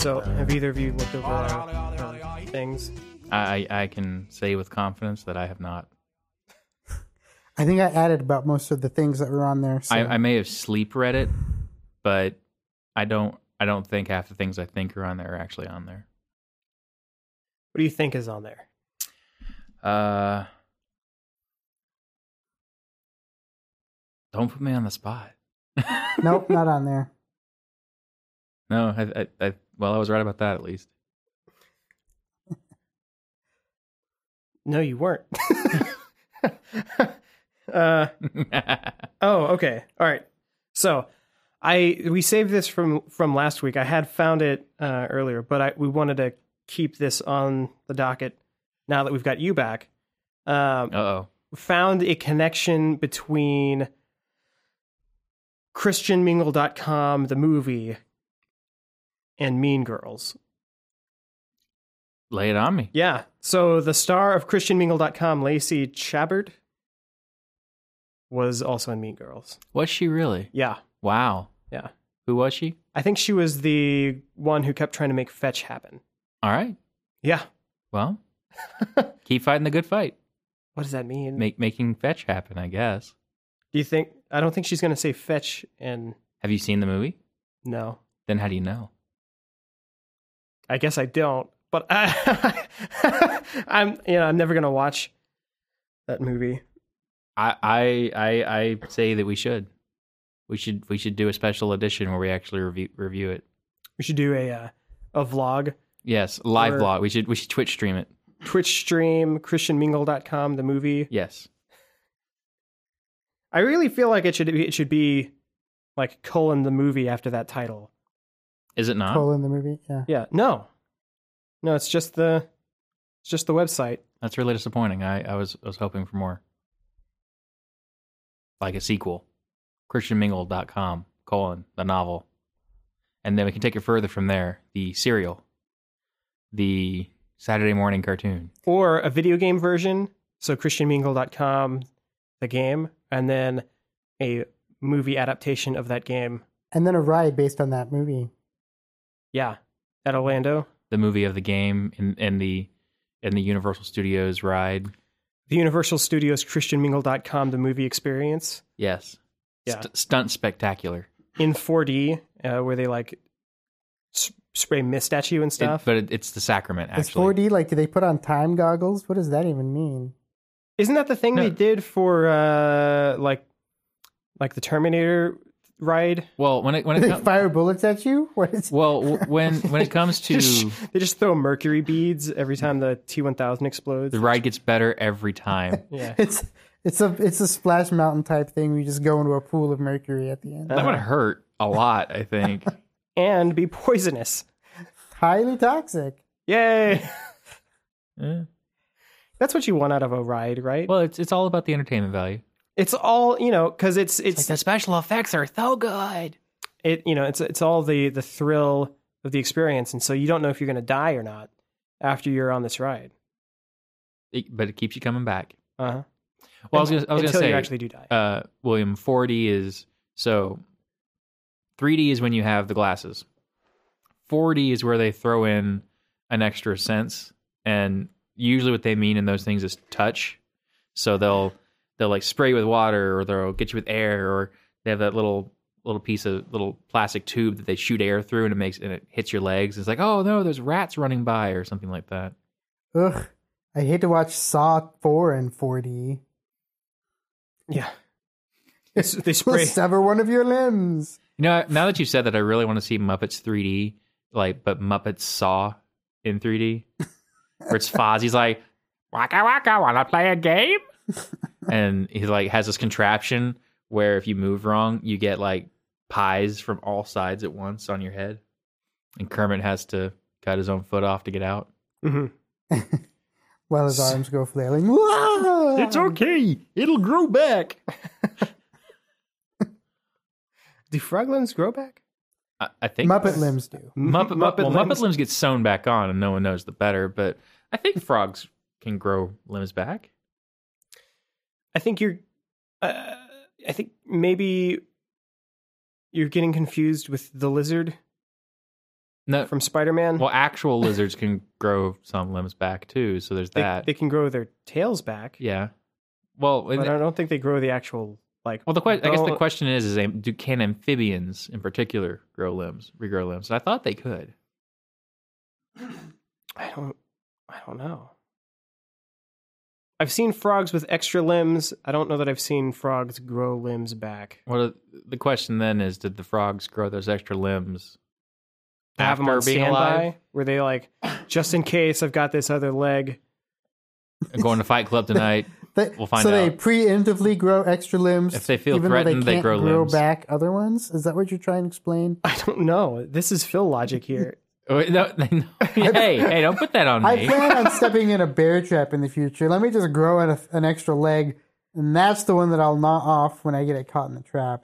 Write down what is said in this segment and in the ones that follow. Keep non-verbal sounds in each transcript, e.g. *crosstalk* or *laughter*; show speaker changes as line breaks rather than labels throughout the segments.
So, have either of you looked over uh, things?
I I can say with confidence that I have not. *laughs*
I think I added about most of the things that were on there. So.
I, I may have sleep read it, but I don't. I don't think half the things I think are on there are actually on there.
What do you think is on there?
Uh, don't put me on the spot. *laughs*
nope, not on there.
No, I, I, I, well, I was right about that at least.
No, you weren't. *laughs* uh, *laughs* oh, okay. All right. So, I we saved this from from last week. I had found it uh, earlier, but I we wanted to keep this on the docket now that we've got you back. Um,
oh.
Found a connection between ChristianMingle.com, the movie, and Mean Girls.
Lay it on me.
Yeah. So the star of ChristianMingle.com, Lacey Chabert, was also in Mean Girls.
Was she really?
Yeah.
Wow.
Yeah.
Who was she?
I think she was the one who kept trying to make fetch happen.
All right.
Yeah.
Well, *laughs* keep fighting the good fight.
What does that mean?
Make making fetch happen, I guess.
Do you think? I don't think she's going to say fetch and.
Have you seen the movie?
No.
Then how do you know?
I guess I don't. But I, *laughs* I'm, you know, I'm never going to watch that movie.
I, I, I, I say that we should. We should, we should do a special edition where we actually review review it.
We should do a uh, a vlog.
Yes, live
Or-
vlog. We should, we should Twitch stream it.
Twitch stream, ChristianMingle.com, the movie.
Yes.
I really feel like it should be, it should be like colon the movie after that title.
Is it not?
Cole in the movie. Yeah.
Yeah. No. No, it's just the it's just the website.
That's really disappointing. I, I was, I was hoping for more. Like a sequel. ChristianMingle.com, colon, the novel. And then we can take it further from there. The serial. The Saturday morning cartoon.
Or a video game version. So ChristianMingle.com, the game, and then a movie adaptation of that game.
And then a ride based on that movie.
Yeah. At Orlando.
The movie of the game in, in the in the Universal Studios ride.
The Universal Studios ChristianMingle.com, the movie experience.
Yes.
Yeah.
St- stunt spectacular.
In 4D, uh, where they like s- spray mist at you and
It-
stuff.
but it, it's the sacrament,
It's
actually.
4D. Like, do they put on time goggles? What does that even mean?
Isn't that the thing
No.
they did for uh like like the Terminator ride?
Well, when it when
Do
it
they
com-
fire bullets at you? *laughs* What is?
well w- when when it comes *laughs* to
they just throw mercury beads every time the T1000 explodes.
the ride gets better every time. *laughs*
Yeah.
It's it's a it's a splash mountain type thing. We just go into a pool of mercury at the end.
That would hurt a lot, I think.
and be poisonous.
Highly toxic.
Yay.
Eh.
That's what you want out of a ride, right?
Well, it's it's all about the entertainment value.
It's all, you know, cuz it's it's
the special effects are so good.
it you know, it's it's all the the thrill of the experience and so you don't know if you're going to die or not after you're on this ride.
It- but it keeps you coming back.
Uh-huh.
Well, I was gonna, I was
Until
gonna say,
you actually do die.
uh, William, 4D is so 3D is when you have the glasses. 4D is where they throw in an extra sense, and usually what they mean in those things is touch. So they'll they'll like spray you with water, or they'll get you with air, or they have that little little piece of little plastic tube that they shoot air through, and it makes and it hits your legs. It's like, oh no, there's rats running by, or something like that.
Ugh. I hate to watch Saw 4 in 4D.
yeah. *laughs* It's- they
We'll
spray
sever one of your limbs.
You know, now that you said that, I really want to see Muppets 3D, like, but Muppets Saw in 3D, *laughs* where it's Fozzie's like, Waka Waka, wanna play a game? And he like has this contraption where if you move wrong, you get like pies from all sides at once on your head, and Kermit has to cut his own foot off to get out.
Mhm. *laughs*
While his arms go flailing. It's
okay, it'll grow back. *laughs*
Do frog limbs grow back?
I, I think
Muppet limbs do.
Muppet,
Muppet
Muppet, Muppet
limbs.
limbs get sewn back on, and no one knows the better. But I think frogs can grow limbs back.
I think you're. Uh, I think maybe you're getting confused with the lizard
No,
from Spider-Man.
well, actual lizards can grow some limbs back too. So there's
they,
that.
they can grow their tails back,
yeah. Well,
but I don't think they grow the actual like.
well, the que- I guess the question is: is do can amphibians in particular grow limbs, regrow limbs? I thought they could.
I don't. I don't know. I've seen frogs with extra limbs. I don't know that I've seen frogs grow limbs back.
Well, the question then is: Did the frogs grow those extra limbs
have them
after
on
being
standby,
alive?
where they like, just in case I've got this other leg.
I'm going to Fight Club tonight. *laughs*
They,
We'll find out.
so they preemptively grow extra limbs.
If they feel
even
threatened, they
can't
grow
grow
limbs.
back other ones. Is that what you're trying to explain? *laughs*
I don't know. This is Phil logic here.
Oh, wait, no, *laughs* no. hey, hey, don't put that on me.
I plan on *laughs* stepping in a bear trap in the future. Let me just grow an, an extra leg, and that's the one that I'll gnaw off when I get it caught in the trap.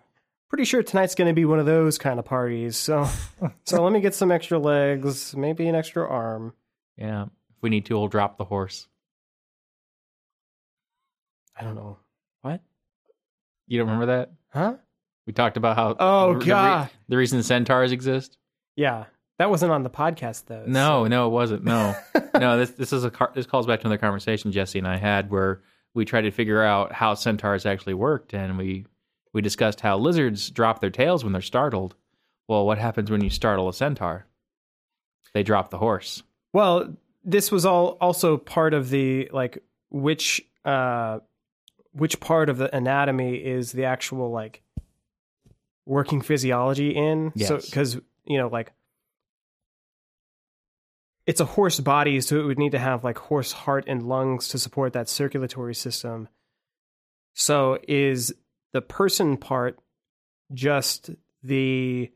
Pretty sure tonight's going to be one of those kind of parties. So, *laughs* so let me get some extra legs, maybe an extra arm.
Yeah, if we need to, we'll drop the horse.
I don't know what,
You don't remember that?
huh?
We talked about how.
Oh,
the, re-
God.
The reason centaurs exist.
Yeah, that wasn't on the podcast though.
No, no, it wasn't. No, *laughs* no. This this is a car- this calls back to another conversation Jesse and I had where we tried to figure out how centaurs actually worked, and we we discussed how lizards drop their tails when they're startled. Well, what happens when you startle a centaur? They drop the horse.
Well, this was all also part of the like which uh which part of the anatomy is the actual like working physiology in. So
Yes.
cuz you know like it's a horse body so it would need to have like horse heart and lungs to support that circulatory system. So is the person part just the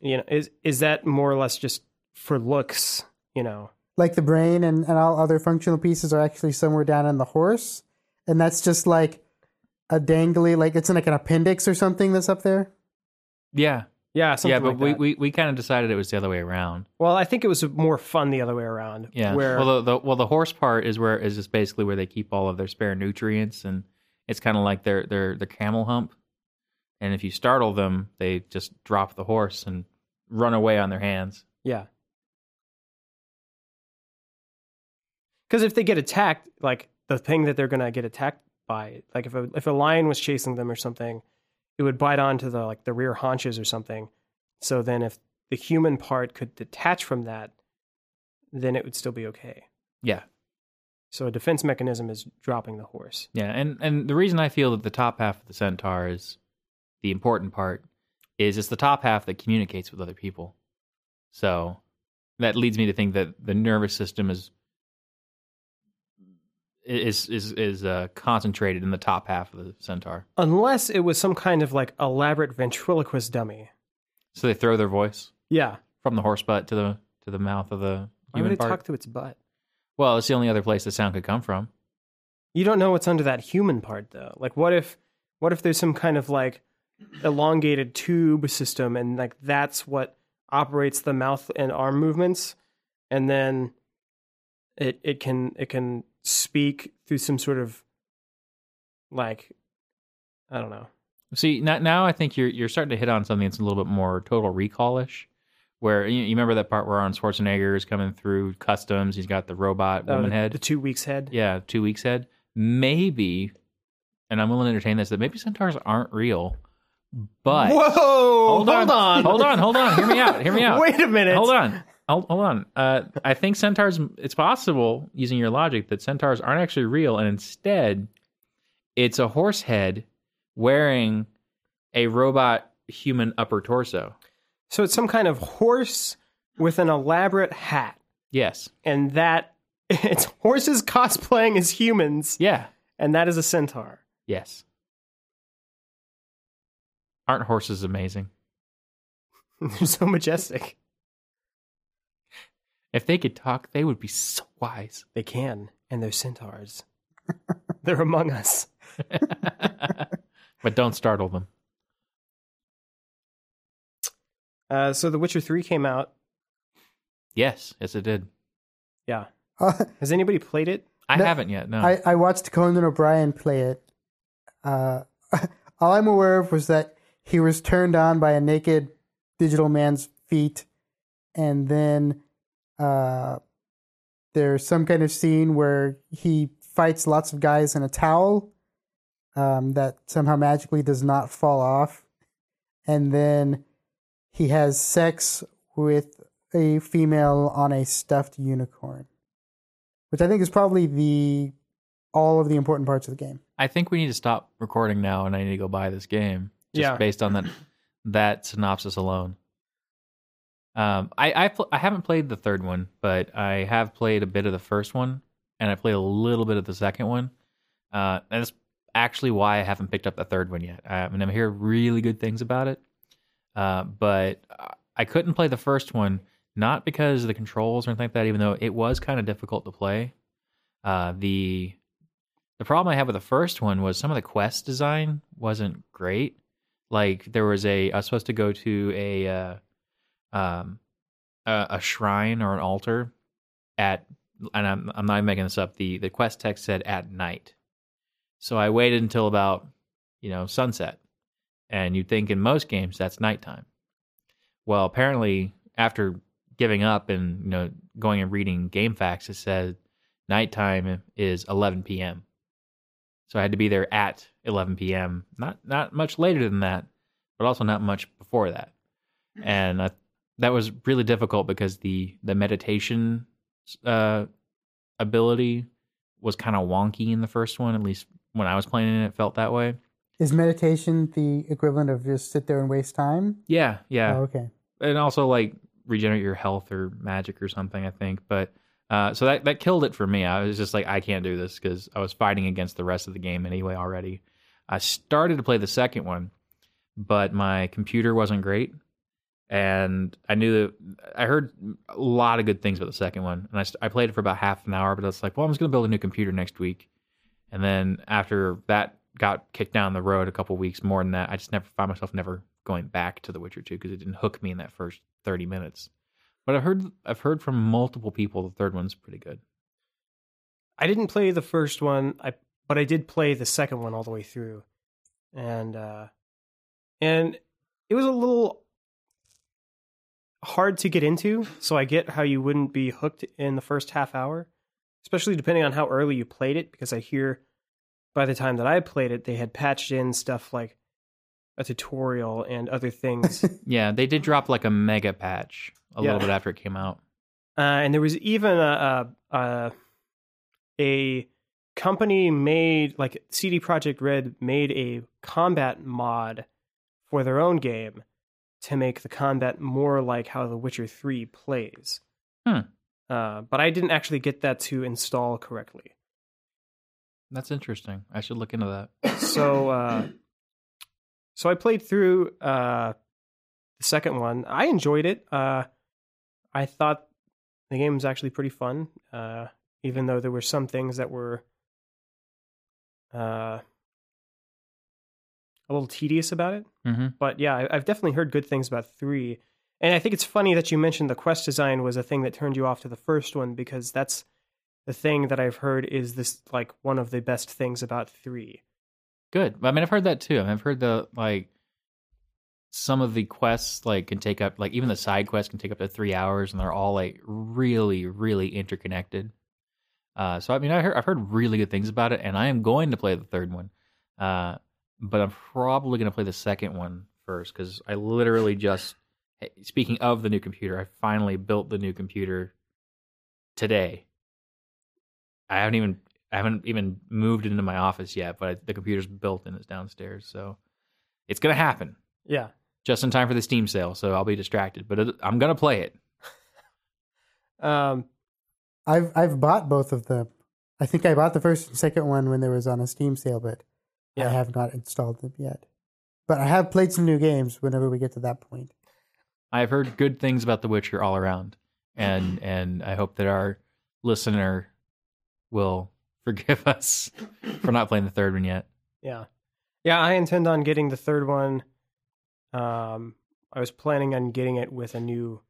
you know is is that more or less just for looks you know
Like the brain and, and all other functional pieces are actually somewhere down in the horse, and that's just like a dangly, like it's like an appendix or something that's up there.
Yeah,
yeah something
yeah, but
like
we, we we kind of decided it was the other way around.
well i think it was more fun the other way around
Yeah.
where
well, the, the well the horse part is where is just basically where they keep all of their spare nutrients, and it's kind of like their their their camel hump. And if you startle them, they just drop the horse and run away on their hands.
yeah because if they get attacked like the thing that they're gonna get attacked by like if a if a lion was chasing them or something it would bite onto the like the rear haunches or something so then if the human part could detach from that then it would still be okay
Yeah,
so a defense mechanism is dropping the horse
yeah. And and the reason I feel that the top half of the centaur is the important part is it's the top half that communicates with other people. So that leads me to think that the nervous system is is is is uh, concentrated in the top half of the centaur.
unless it was some kind of like elaborate ventriloquist dummy.
So they throw their voice
Yeah,
from the horse butt to the to the mouth of the
why would it
part.
talk to its butt?
well, it's the only other place the sound could come from.
You don't know what's under that human part though. Like, what if, what if there's some kind of like elongated tube system, and like that's what operates the mouth and arm movements, and then it it can it can speak through some sort of like I don't know.
See, now, now I think you're you're starting to hit on something that's a little bit more total recallish. Where you, you remember that part where Arnold Schwarzenegger is coming through customs, he's got the robot
Uh,
woman
the,
head,
the two weeks head.
yeah, two weeks head. Maybe, and I'm willing to entertain this that maybe centaurs aren't real, but
Whoa!
hold on,
on, *laughs*
hold on, hold on. Hear me out. Hear me *laughs* out.
Wait a minute.
Hold on. Hold, hold on. Uh, I think centaurs, it's possible, using your logic, that centaurs aren't actually real, and instead, it's a horse head wearing a robot human upper torso.
So it's some kind of horse with an elaborate hat.
Yes.
and that *laughs* it's horses cosplaying as humans,
Yeah.
and that is a centaur.
Yes. Aren't horses amazing? *laughs*
They're so majestic.
If they could talk, they would be so wise.
They can, and they're centaurs. *laughs* they're among us. *laughs*
but don't startle them.
Uh, so The Witcher 3 came out.
Yes, yes, it did.
Yeah. *laughs*
Uh,
Has anybody played it?
I
No,
haven't yet. No.
I, I watched Conan O'Brien play it. Uh, all I'm aware of was that he was turned on by a naked digital man's feet, and then uh, there's some kind of scene where he fights lots of guys in a towel um, that somehow magically does not fall off, and then he has sex with a female on a stuffed unicorn, which I think is probably the all of the important parts of the game.
I think we need to stop recording now, and I need to go buy this game just
Yeah.
based on that *clears throat* that synopsis alone. Um, I I, pl- I haven't played the third one, but I have played a bit of the first one, and I played a little bit of the second one. Uh, and that's actually why I haven't picked up the third one yet. I, I mean, I'm hearing really good things about it, uh, but I couldn't play the first one not because of the controls or anything like that. Even though it was kind of difficult to play, uh, the the problem I had with the first one was some of the quest design wasn't great. Like there was a I was supposed to go to a uh, um a, a shrine or an altar at and I'm I'm not making this up. The the quest text said at night. So I waited until about, you know, sunset. And you'd think in most games that's nighttime. Well, apparently after giving up and, you know, going and reading game facts, it said nighttime is 11 p.m. So I had to be there at 11 p.m. Not not much later than that, but also not much before that. And I, that was really difficult because the the meditation uh, ability was kind of wonky in the first one. At least when I was playing it, it felt that way.
Is meditation the equivalent of just sit there and waste time?
Yeah, yeah,
Oh, okay.
and also like regenerate your health or magic or something. I think, but uh, so that that killed it for me. I was just like, I can't do this because I was fighting against the rest of the game anyway already. I started to play the second one, but my computer wasn't great, and I knew that I heard a lot of good things about the second one, and I, I played it for about half an hour. But I was like, well, I'm just gonna build a new computer next week, and then after that got kicked down the road a couple weeks more than that, I just never found myself never going back to The Witcher Two because it didn't hook me in that first thirty minutes. But I've heard I've heard from multiple people the third one's pretty good.
I didn't play the first one, I but I did play the second one all the way through, and uh, and it was a little hard to get into. So I get how you wouldn't be hooked in the first half hour, especially depending on how early you played it. Because I hear by the time that I played it, they had patched in stuff like a tutorial and other things. *laughs*
Yeah, they did drop like a mega patch a
Yeah.
little bit after it came out.
Uh, and there was even a, a, a a company made like CD Projekt Red made a combat mod for their own game to make the combat more like how The Witcher Three plays.
Hmm.
Uh, but I didn't actually get that to install correctly.
That's interesting. I should look into that.
So uh, so I played through uh, the second one. I enjoyed it. Uh, I thought the game was actually pretty fun, uh, even though there were some things that were uh, a little tedious about it.
hmm
But yeah, I, I've definitely heard good things about three. And I think it's funny that you mentioned the quest design was a thing that turned you off to the first one because that's the thing that I've heard is this like one of the best things about three.
Good. I mean, I've heard that too. I mean, I've heard the like some of the quests like can take up like even the side quests can take up to three hours, and they're all like really, really interconnected. Uh, so I mean, I heard, I've heard really good things about it, and I am going to play the third one. Uh, but I'm probably going to play the second one first because I literally just. Speaking of the new computer, I finally built the new computer today. I haven't even I haven't even moved it into my office yet, but the computer's built and it's downstairs, so it's gonna happen
Yeah.
just in time for the Steam sale. So I'll be distracted, but it, I'm gonna play it. *laughs*
Um,
I've I've bought both of them. I think I bought the first and second one when there was on a Steam sale, but I have not installed them yet. But I have played some new games whenever we get to that point.
I've heard good things about The Witcher all around, and and I hope that our listener will *laughs* forgive us for not playing the third one yet.
yeah. Yeah, I intend on getting the third one. Um, I was planning on getting it with a new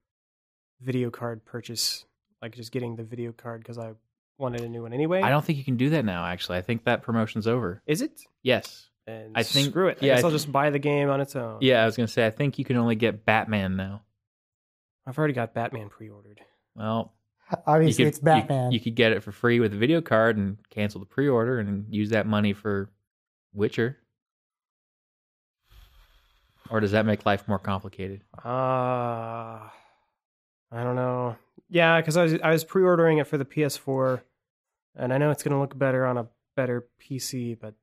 video card purchase, like just getting the video card because I wanted a new one anyway.
I don't think you can do that now. Actually, I think that promotion's over.
Is it?
Yes,
And
I think-
screw it. I
yeah,
guess
I
I'll just buy the game on its own.
Yeah, I was gonna say I think you can only get Batman now.
I've already got Batman pre-ordered.
Well, you
Obviously,
could,
it's Batman.
You, you could get it for free with a video card and cancel the pre-order and use that money for Witcher. Or does that make life more complicated?
Uh, I don't know. Yeah, because I was I was pre-ordering it for the PS4, and I know it's gonna look better on a better PC, but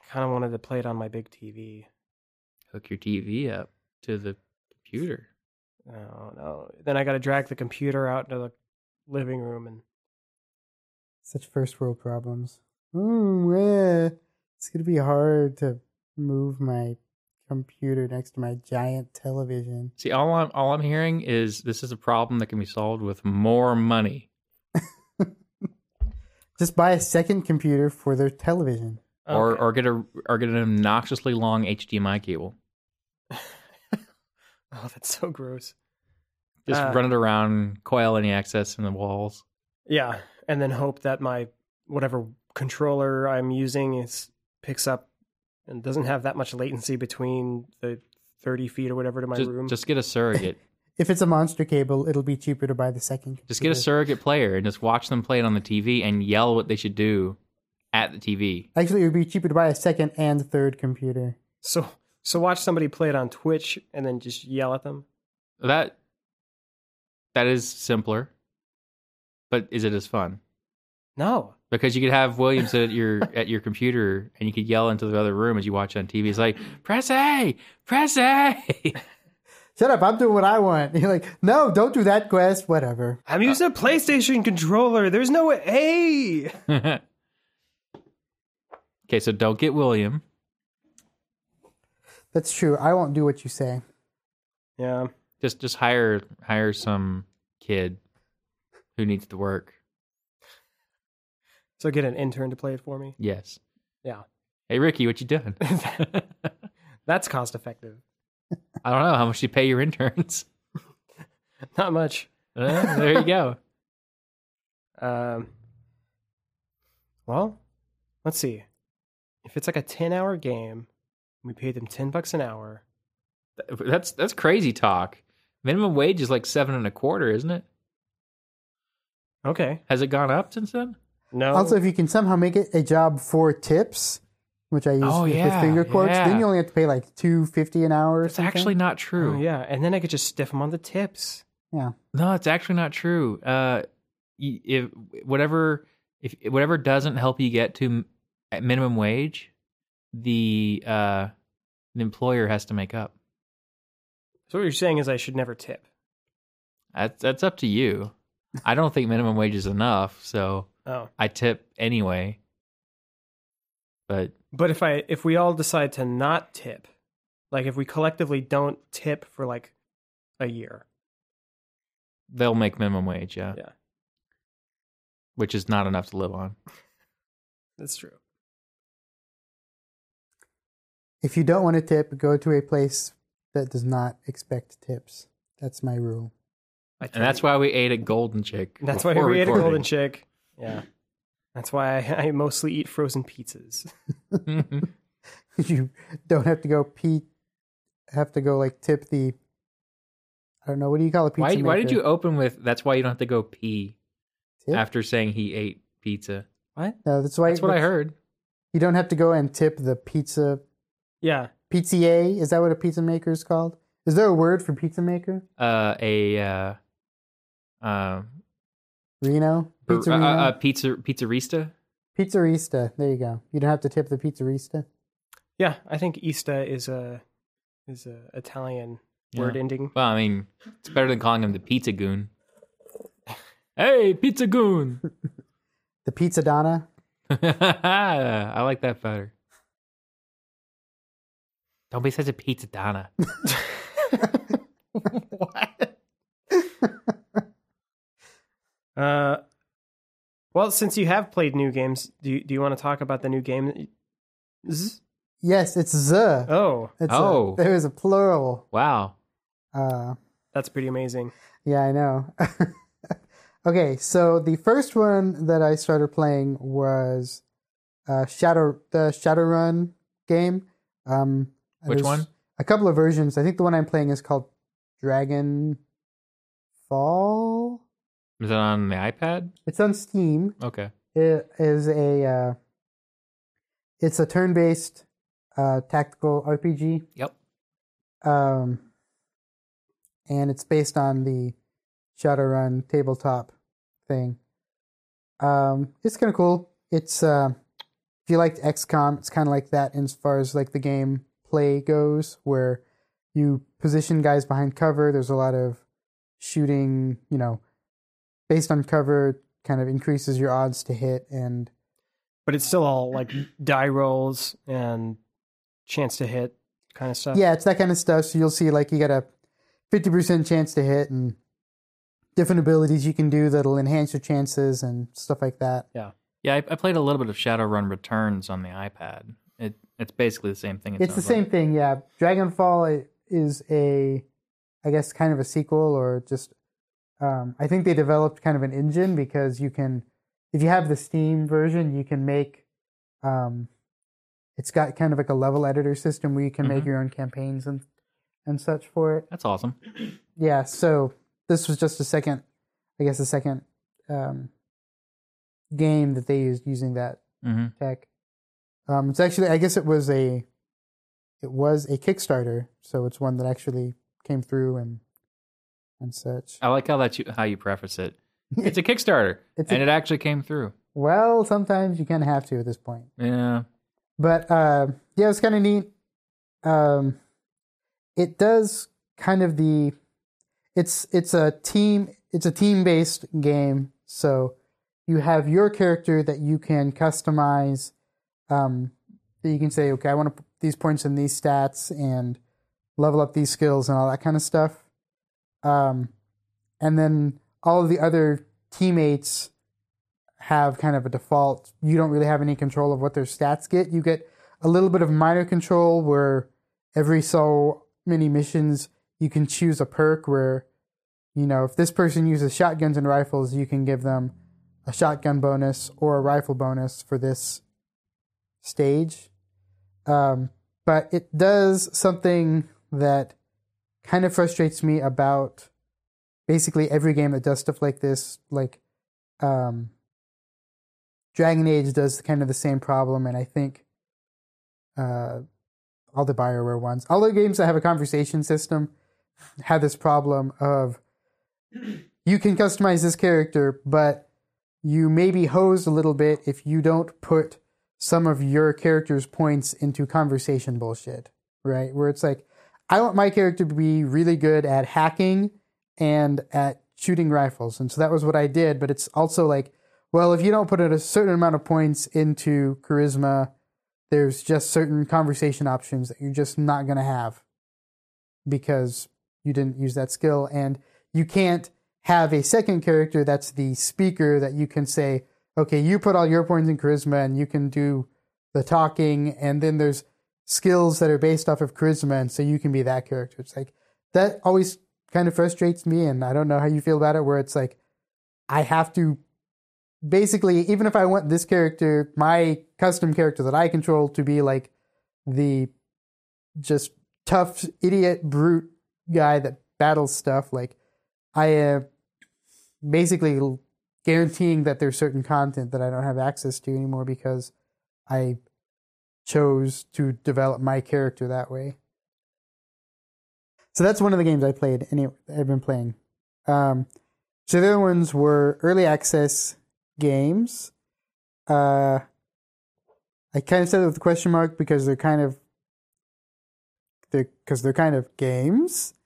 I kind of wanted to play it on my big TV.
Hook your TV up to the computer.
Oh, no. Then I got to drag the computer out into the living room, and
Such first world problems. Ooh, yeah. It's gonna be hard to move my computer next to my giant television.
See, all I'm all I'm hearing is this is a problem that can be solved with more money.
Just buy a second computer for their television.
Or
Okay.
or get a or get an obnoxiously long HDMI cable. *laughs*
oh, that's so gross.
Just
Uh,
run it around, coil any access in the walls.
Yeah, and then hope that my whatever controller I'm using is picks up and doesn't have that much latency between the 30 feet or whatever to my
Just,
room.
just get a surrogate. *laughs*
If it's a monster cable, it'll be cheaper to buy the second.
just get a surrogate player and just watch them play it on the TV and yell what they should do at the TV.
Actually, it would be cheaper to buy a second and third computer.
so so watch somebody play it on Twitch and then just yell at them.
That that is simpler. But is it as fun?
No.
Because you could have Williams at your *laughs* at your computer and you could yell into the other room as you watch on TV. It's like, press A, press A. *laughs*
Shut up! I'm doing what I want. *laughs* You're like, no, don't do that quest. Whatever.
I'm using a PlayStation controller. There's no A. *laughs*
Okay, so don't get William.
That's true. I won't do what you say.
Yeah.
Just just hire hire some kid who needs to work.
So get an intern to play it for me.
Yes.
Yeah.
Hey Ricky, what you doing? *laughs*
That's cost effective.
I don't know how much you pay your interns. *laughs*
Not much.
Uh, there you go. *laughs*
Um, well, let's see. If it's like a 10 hour game, we pay them 10 bucks an hour.
That's that's crazy talk. Minimum wage is like seven and a quarter, isn't it?
Okay.
Has it gone up since then?
No.
Also, if you can somehow make it a job for tips, which I use
Oh,
with, with finger quotes,
yeah.
then you only have to pay like two fifty an hour. Or
It's actually not
Oh,
true.
yeah. And then I could just stiff them on the tips.
yeah.
No, it's actually not true. Uh, if whatever if whatever doesn't help you get to at minimum wage, the uh the employer has to make up.
So what you're saying is I should never tip.
That's that's up to you. I don't think minimum wage is enough, so
Oh.
I tip anyway. But
But if I if we all decide to not tip, like if we collectively don't tip for like a year.
they'll make minimum wage, yeah.
Yeah.
Which is not enough to live on. *laughs*
That's true.
If you don't want to tip, go to a place that does not expect tips. That's my rule.
And that's why we ate at Golden Chick.
That's why
before
we ate a golden chick. Yeah. That's why I, *laughs* I mostly eat frozen pizzas. *laughs* *laughs*
you don't have to go pee. Have to go like tip the. I don't know. What do you call a pizza?
why why did you open with that's why you don't have to go pee
Tip?
after saying he ate pizza?
What?
No, that's why.
That's what I heard.
You don't have to go and tip the pizza.
Yeah.
Pizzier is that what a pizza maker is called? Is there a word for pizza maker?
Uh a uh uh,
Reno.
bar-
Pizza
uh,
Reno.
uh, pizza pizzerista.
Pizzerista. There you go. You don't have to tip the pizzerista.
Yeah. I think Ista is a is a Italian
Yeah.
word ending.
Well, I mean, it's better than calling him the pizza goon. hey, pizza goon. *laughs*
The pizza donna. *laughs*
I like that better. Don't be such a pizza donna. *laughs*
what? Uh, well, since you have played new games, do you, do you want to talk about the new game? Z-
Yes, it's the.
Oh,
It's
Oh.
A, there is a plural.
Wow.
Uh,
that's pretty amazing.
yeah, I know. *laughs* okay, so the first one that I started playing was uh, Shadow the Shadowrun game. Um,
Which one?
A couple of versions. I think the one I'm playing is called Dragon Fall.
Is it on the iPad?
It's on Steam.
Okay.
It is a uh, it's a turn-based uh, tactical RPG.
Yep.
Um, and it's based on the Shadowrun tabletop thing. Um, it's kind of cool. It's uh, if you liked XCOM, it's kind of like that as far as like the game play goes, where you position guys behind cover. There's a lot of shooting, you know, based on cover, kind of increases your odds to hit and
But it's still all like die rolls and chance to hit kind of stuff.
Yeah, it's that kind of stuff. So you'll see like you got a fifty percent chance to hit and different abilities you can do that'll enhance your chances and stuff like that.
Yeah, Yeah, I, I played a little bit of Shadowrun Returns on the iPad. It it's basically the same thing. it
It's the
sounds like.
same thing, yeah. Dragonfall is a I guess kind of a sequel or just um, I think they developed kind of an engine because you can if you have the Steam version, you can make um, it's got kind of like a level editor system where you can make
Mhm.
your own campaigns and and such for it.
That's awesome. *clears throat*
yeah so this was just a second i guess a second um, game that they used using that
hmm
tech um, it's actually i guess it was a it was a kickstarter so it's one that actually came through and and such
I like how that you how you preface it. *laughs* It's a Kickstarter,
It's a-
and it actually came through.
well sometimes you kind of have to at this point
Yeah.
but uh, yeah, it's kind of neat. Um, it does kind of the it's it's a team it's a team based game, so you have your character that you can customize. Um, that you can say, okay, I want to put these points in these stats and level up these skills and all that kind of stuff. Um, and then all of the other teammates have kind of a default. You don't really have any control of what their stats get. You get a little bit of minor control where every so many missions you can choose a perk where, you know, if this person uses shotguns and rifles, you can give them a shotgun bonus or a rifle bonus for this stage. Um, but it does something that kind of frustrates me about basically every game that does stuff like this. Like, um, Dragon Age does kind of the same problem, and I think uh, all the Bioware ones, all the games that have a conversation system, have this problem of you can customize this character, but you may be hosed a little bit if you don't put some of your character's points into conversation bullshit, right? Where it's like, I want my character to be really good at hacking and at shooting rifles. And so that was what I did. But it's also like, well, if you don't put a certain amount of points into charisma, there's just certain conversation options that you're just not going to have because you didn't use that skill. And you can't have a second character that's the speaker that you can say, okay, you put all your points in charisma and you can do the talking. And then there's skills that are based off of charisma. And so you can be that character. It's like, that always kind of frustrates me. And I don't know how you feel about it, where it's like, I have to basically, even if I want this character, my custom character that I control to be like the just tough idiot brute guy that battles stuff, like I am basically guaranteeing that there's certain content that I don't have access to anymore because I chose to develop my character that way. So that's one of the games I played. Anyway, I've been playing. Um, so the other ones were early access games. Uh, I kind of said it with a question mark because they're kind of they're because they're kind of games. *laughs*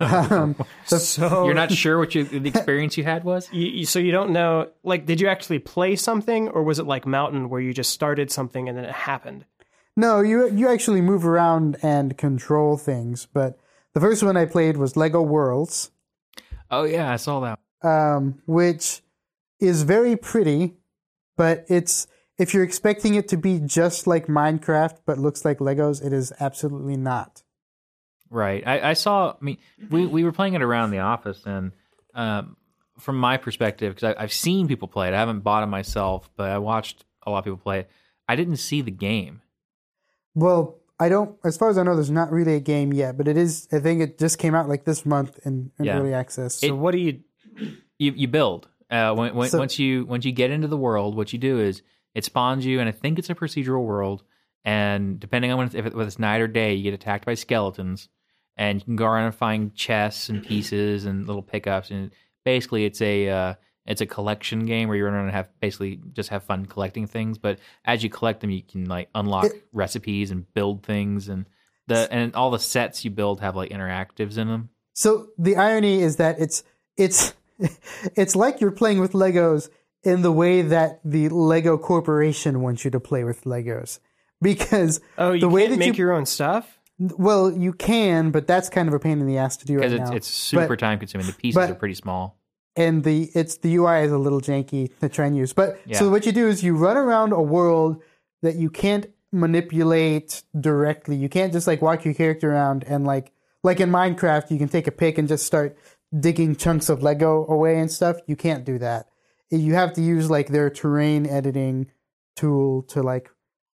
Um, *laughs* the-
so
You're not sure what you, the experience you had was? *laughs*
You, you- so you don't know like did you actually play something or was it like mountain where you just started something and then it happened
No, you you actually move around and control things. But the first one I played was Lego Worlds,
Oh yeah, I saw that.
um, which is very pretty, but it's if you're expecting it to be just like Minecraft but looks like Legos, it is absolutely not.
Right. I, I saw. I mean, we we were playing it around the office, and um, from my perspective, because I've seen people play it, I haven't bought it myself, but I watched a lot of people play it. I didn't see the game.
Well, I don't. As far as I know, there's not really a game yet, but it is. I think it just came out like this month in, in
Yeah.
early access.
So what do you?
You you build. Uh, when, when,
So-
once you once you get into the world, what you do is it spawns you, and I think it's a procedural world. And depending on when it's, if it, whether it's night or day, you get attacked by skeletons, and you can go around and find chests and pieces and little pickups. And basically, it's a uh, it's a collection game where you run around and have basically just have fun collecting things. But as you collect them, you can like unlock
It-
recipes and build things, and the and all the sets you build have like interactives in them.
So the irony is that it's it's *laughs* it's like you're playing with Legos in the way that the Lego Corporation wants you to play with Legos. Because
Oh, you
the way
can't
that
make
you
your own stuff.
well, you can, but that's kind of a pain in the ass to do right
because it's
now.
it's super
But-
time consuming. The pieces
but-
are pretty small.
And the it's the UI is a little janky to try and use. But
Yeah.
so what you do is you run around a world that you can't manipulate directly. You can't just like walk your character around and like like in Minecraft, you can take a pick and just start digging chunks of Lego away and stuff. You can't do that. You have to use like their terrain editing tool to like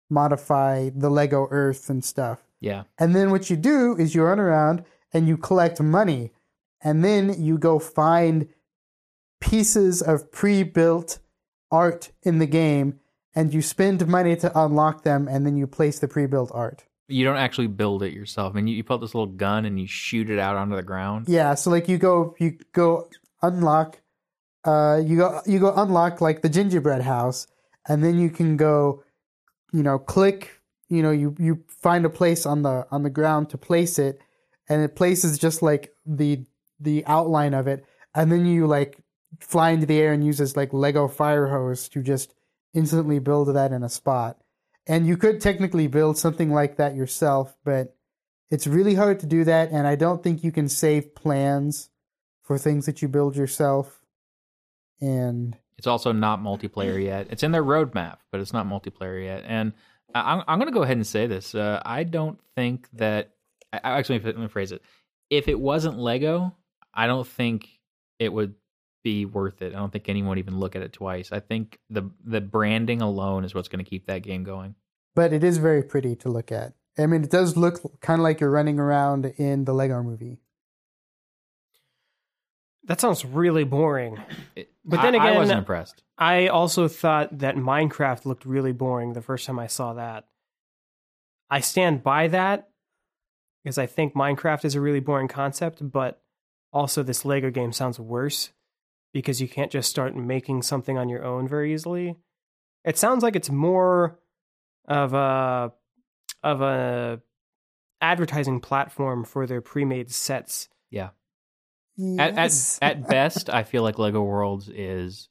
modify the Lego Earth and stuff.
Yeah,
And then what you do is you run around and you collect money. And then you go find pieces of pre built art in the game and you spend money to unlock them and then you place the pre built art.
you don't actually build it yourself. I mean, you, you pull this little gun and you shoot it out onto the ground.
Yeah, so like you go you go unlock uh you go you go unlock like the gingerbread house and then you can go you know click you know you you find a place on the on the ground to place it and it places just like the the outline of it and then you like fly into the air and use this like lego fire hose to just instantly build that in a spot and you could technically build something like that yourself but it's really hard to do that and i don't think you can save plans for things that you build yourself and
It's also not multiplayer yet. It's in their roadmap, but it's not multiplayer yet. And I'm, I'm going to go ahead and say this. Uh, I don't think that. Actually, let me phrase it. If it wasn't Lego, I don't think it would be worth it. I don't think anyone would even look at it twice. I think the the branding alone is what's going to keep that game going.
but it is very pretty to look at i mean it does look kind of like you're running around in the lego movie
That sounds really boring. But then
I- I wasn't impressed.
I also thought that Minecraft looked really boring the first time I saw that. I stand by that because I think Minecraft is a really boring concept, but also this Lego game sounds worse because you can't just start making something on your own very easily. It sounds like it's more of a of a advertising platform for their pre-made sets.
At, at at best, I feel like Lego Worlds is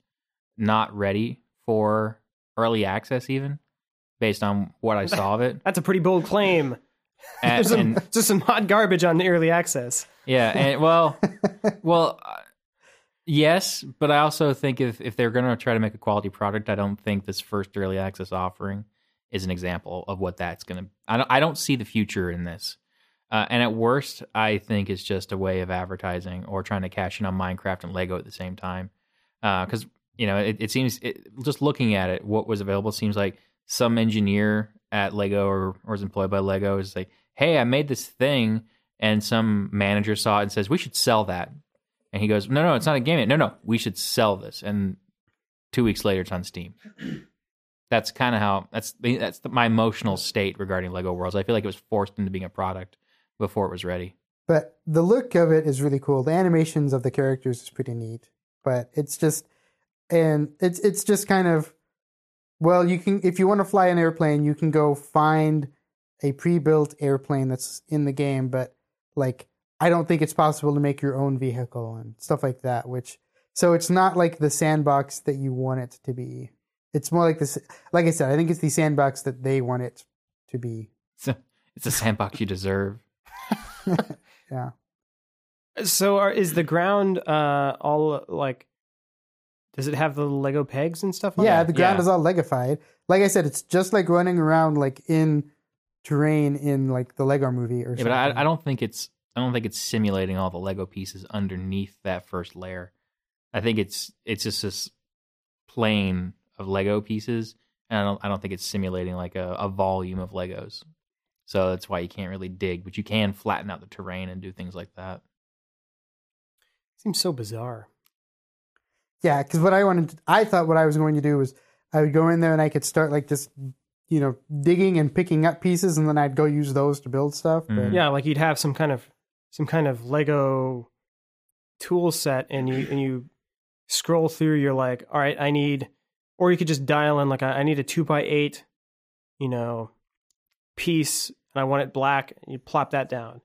not ready for early access, even based on what I saw of it. *laughs*
That's a pretty bold claim. *laughs*
And,
some,
and-
just some hot garbage on early access.
yeah, and well, *laughs* well, uh, yes, but I also think if if they're going to try to make a quality product, I don't think this first early access offering is an example of what that's going to. I don't I don't see the future in this. Uh, and at worst, I think it's just a way of advertising or trying to cash in on Minecraft and Lego at the same time. Because you know, it, it seems it, just looking at it, what was available seems like some engineer at Lego or, or was employed by Lego is like, "Hey, I made this thing," and some manager saw it and says, "We should sell that." And he goes, "No, no, it's not a game. yet. No, no, we should sell this." And two weeks later, it's on Steam. *clears throat* That's kind of how that's the, that's the, my emotional state regarding Lego Worlds. I feel like it was forced into being a product before it was ready.
but the look of it is really cool the animations of the characters is pretty neat but it's just and it's it's just kind of well you can if you want to fly an airplane you can go find a pre-built airplane that's in the game but like i don't think it's possible to make your own vehicle and stuff like that which so it's not like the sandbox that you want it to be it's more like this like i said i think it's the sandbox that they want it to be
It's a, it's a sandbox you deserve. *laughs*
yeah
So, are, is the ground uh, all like? Does it have the Lego pegs and stuff? on
Yeah,
it?
the ground
Yeah.
is all legified. Like I said, it's just like running around like in terrain in like the Lego movie or
Yeah,
something.
but I, I don't think it's I don't think it's simulating all the Lego pieces underneath that first layer. I think it's it's just this plane of Lego pieces, and I don't I don't think it's simulating like a, a volume of Legos. So that's why you can't really dig, but you can flatten out the terrain and do things like that.
Seems so bizarre.
Yeah, because what I wanted, to, I thought what I was going to do was I would go in there and I could start like just, you know, digging and picking up pieces, and then I'd go use those to build stuff. But
Mhm.
Yeah, like you'd have some kind of some kind of Lego tool set, and you and you scroll through. You're like, all right, I need, or you could just dial in like I I need a two by eight, you know, piece, and I want it black. And you plop that down.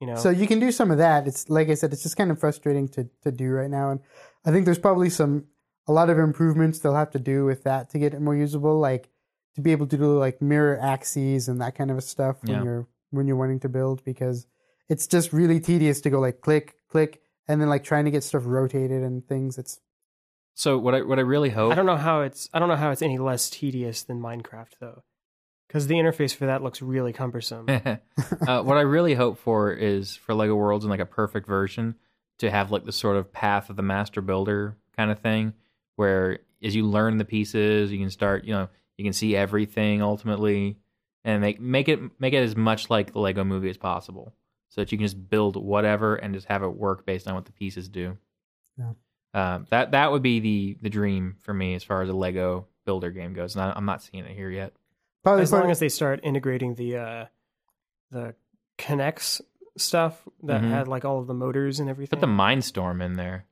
You know,
So you can do some of that. It's like I said, it's just kind of frustrating to to do right now, and I think there's probably some a lot of improvements they'll have to do with that to get it more usable, like to be able to do like mirror axes and that kind of stuff when
Yeah.
you're when you're wanting to build because it's just really tedious to go like click click and then like trying to get stuff rotated and things. It's
So what I what I really hope
I don't know how it's I don't know how it's any less tedious than Minecraft though, because the interface for that looks really cumbersome. *laughs*
uh, what I really hope for is for Lego Worlds in like a perfect version to have like the sort of path of the master builder kind of thing, where as you learn the pieces, you can start, you know, you can see everything ultimately, and make make it make it as much like the Lego Movie as possible, so that you can just build whatever and just have it work based on what the pieces do.
Yeah.
Um, that that would be the the dream for me as far as a Lego builder game goes, and I, I'm not seeing it here yet.
probably
as
part-
long as they start integrating the uh the connects stuff that
Mhm.
had like all of the motors and everything.
Put the Mindstorm in there.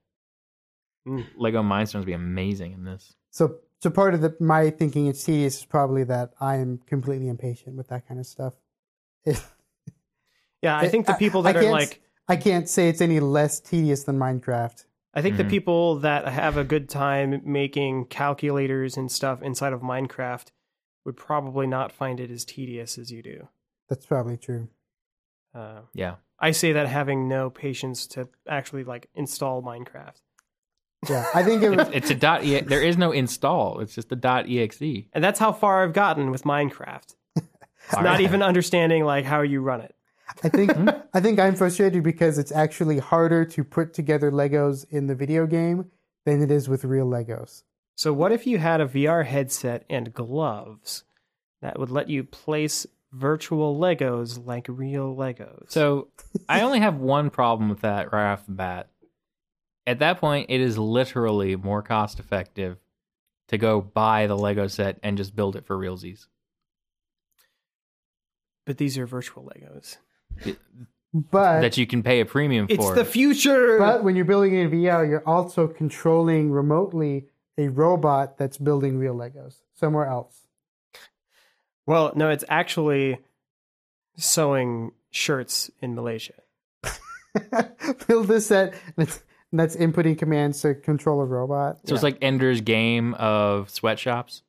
Mm.
Lego Mindstorms would be amazing in this.
so so part of the my thinking it's tedious is probably that I am completely impatient with that kind of stuff. It, *laughs*
yeah, I think the
I-
people
I
that are like
I can't say it's any less tedious than Minecraft.
I think
Mhm.
the people that have a good time making calculators and stuff inside of Minecraft would probably not find it as tedious as you do.
That's probably true.
Uh,
Yeah.
I say that having no patience to actually like install Minecraft.
Yeah, I think it *laughs* was,
It's, it's a dot. E- there is no install. It's just a dot exe.
And that's how far I've gotten with Minecraft.
All
Not
right.
even understanding like how you run it.
I think hmm? I think I'm frustrated because it's actually harder to put together Legos in the video game than it is with real Legos.
So what if you had a VR headset and gloves that would let you place virtual Legos like real Legos?
So I only have one problem with that right off the bat. At that point, it is literally more cost effective to go buy the Lego set and just build it for realsies.
but these are virtual Legos.
But
that you can pay a premium
It's
for.
the future.
but when you're building in VR, you're also controlling remotely a robot that's building real Legos somewhere else.
well, no, it's actually sewing shirts in Malaysia. *laughs*
Build this set that's, that's inputting commands to control a robot.
so it's like Ender's Game of sweatshops.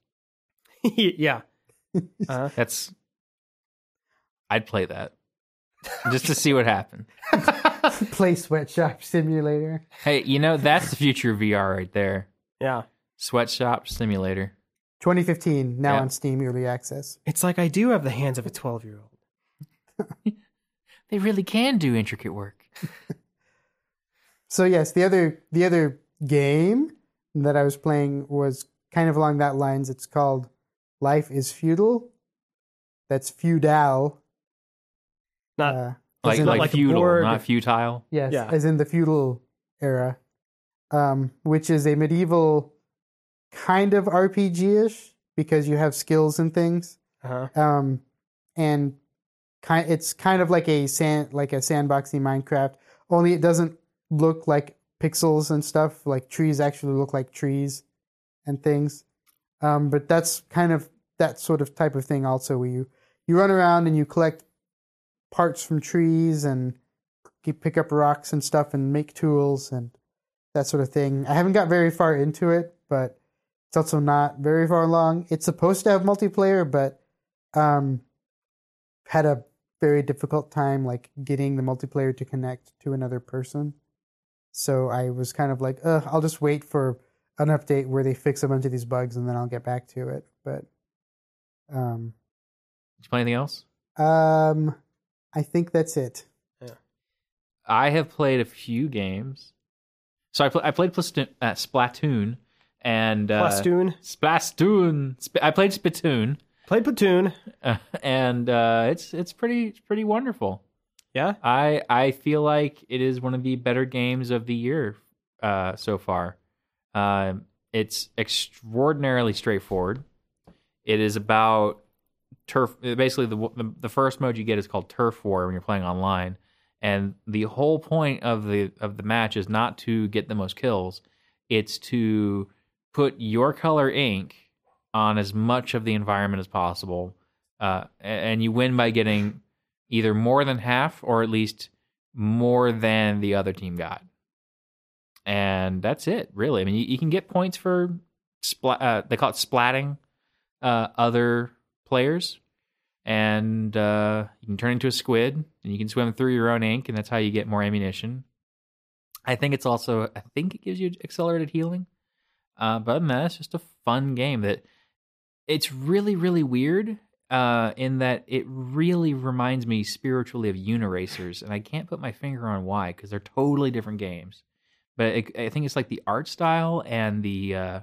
*laughs*
yeah. *laughs* Uh,
That's. I'd play that just to see what happened. *laughs*
Play sweatshop simulator.
Hey, you know that's the future of VR right there.
yeah.
Sweatshop simulator.
2015, now
Yeah.
on Steam Early Access.
It's like I do have the hands of a 12 year old. *laughs*
They really can do intricate work. *laughs*
So yes, the other the other game that I was playing was kind of along that lines. It's called Life is Feudal. That's feudal.
Not
uh,
Like like,
like
feudal,
board.
not futile.
yes,
yeah.
as in the feudal era, um, which is a medieval kind of RPG ish because you have skills and things.
uh
um, and kind it's kind of like a sand like a sandboxy Minecraft. Only it doesn't look like pixels and stuff. Like trees actually look like trees and things. Um, but that's kind of that sort of type of thing. Also, where you you run around and you collect parts from trees and pick up rocks and stuff and make tools and that sort of thing. I haven't got very far into it, but it's also not very far along. It's supposed to have multiplayer, but um, had a very difficult time like getting the multiplayer to connect to another person. So I was kind of like, Ugh, I'll just wait for an update where they fix a bunch of these bugs and then I'll get back to it. But um,
Did you play anything else?
um, I think that's it. Yeah.
I have played a few games. So I, pl- I played Plast- uh, Splatoon. and uh,
Plastoon.
Splatoon. Sp- I played Splatoon,
Played Platoon.
uh, and uh, it's it's pretty it's pretty wonderful.
Yeah.
I I feel like it is one of the better games of the year uh, so far. Um, it's extraordinarily straightforward. It is about turf. Basically, the, the the first mode you get is called Turf War when you're playing online, and the whole point of the of the match is not to get the most kills. It's to put your color ink on as much of the environment as possible, uh, and you win by getting either more than half or at least more than the other team got. And that's it, really. I mean, you, you can get points for splat. Uh, they call it splatting uh, other players, and uh, you can turn into a squid, and you can swim through your own ink, and that's how you get more ammunition. I think it's also. I think it gives you accelerated healing. Uh, but than it's just a fun game that it's really, really weird uh, in that it really reminds me spiritually of Uniracers, and I can't put my finger on why because they're totally different games. But it, I think it's like the art style and the uh,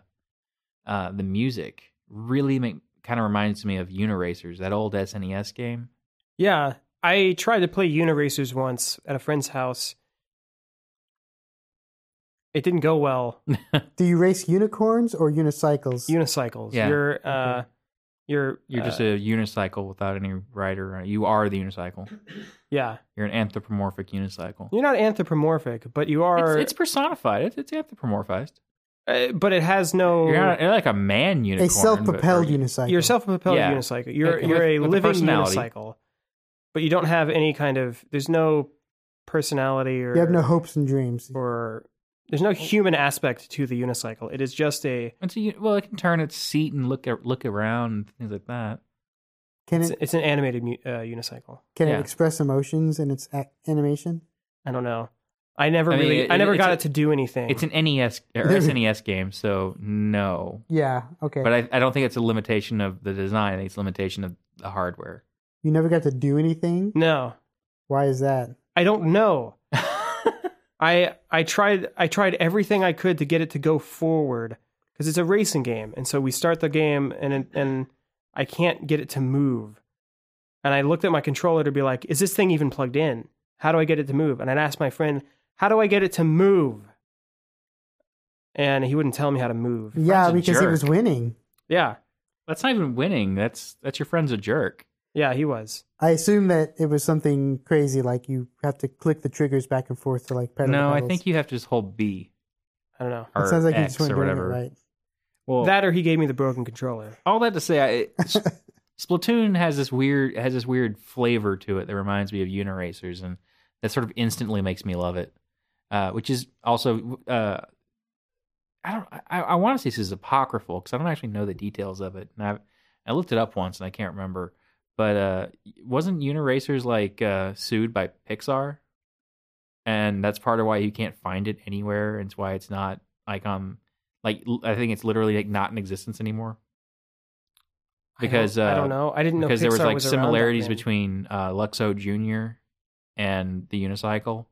uh, the music really make kind of reminds me of Uniracers, that old SNES game.
Yeah. I tried to play Uniracers once at a friend's house. It didn't go well. *laughs*
Do you race unicorns or unicycles?
Unicycles.
Yeah.
You're uh you're
You're just
uh,
a unicycle without any rider. You are the unicycle. *coughs*
yeah.
You're an anthropomorphic unicycle.
You're not anthropomorphic, but you are
It's, it's personified. It's, it's anthropomorphized.
Uh, but it has no
You're, not, you're like a man unicorn.
a self-propelled
but- or-
unicycle.
You're a self-propelled
Yeah.
unicycle. You're
Yeah,
you're a
with- with
living unicycle, but you don't have any kind of. There's no personality or
you have no hopes and dreams.
or there's no human aspect to the unicycle. It is just a.
It's a, u- well, it can turn its seat and look at, look around and things like that.
Can
It's,
it
it's an animated uh, unicycle.
can
yeah.
it express emotions in its a- animation?
I don't know. I never
I mean,
really.
it-
I never got
a-
it to do anything.
It's an NES or *laughs* SNES game, so no.
Yeah. Okay.
But I, I don't think it's a limitation of the design. I think it's a limitation of the hardware.
you never got to do anything.
no.
Why is that?
I don't know. *laughs* I I tried I tried everything I could to get it to go forward because it's a racing game, and so we start the game and and I can't get it to move. And I looked at my controller to be like, "Is this thing even plugged in? How do I get it to move?" And I'd ask my friend, "How do I get it to move?" And he wouldn't tell me how to move.
Yeah,
a
because he was winning.
Yeah,
That's not even winning. That's that's your friend's a jerk.
yeah, he was.
I assume that it was something crazy, like you have to click the triggers back and forth to like pedal. the
No, I think you have to just hold B
I don't know
It sounds like you
X
just weren't
or
doing
whatever.
it right.
Well,
that, or he gave me the broken controller.
all that to say, I, *laughs* S- Splatoon has this weird has this weird flavor to it that reminds me of Uniracers, and that sort of instantly makes me love it. Uh, which is also uh, I don't I, I want to say this is apocryphal because I don't actually know the details of it, and I I looked it up once and I can't remember. But uh, wasn't Uniracers like uh, sued by Pixar? And that's part of why you can't find it anywhere, and it's why it's not like um like I think it's literally like not in existence anymore because
I don't, I
uh,
don't know. I didn't know
because there was like
back
similarities between uh, Luxo Junior and the unicycle.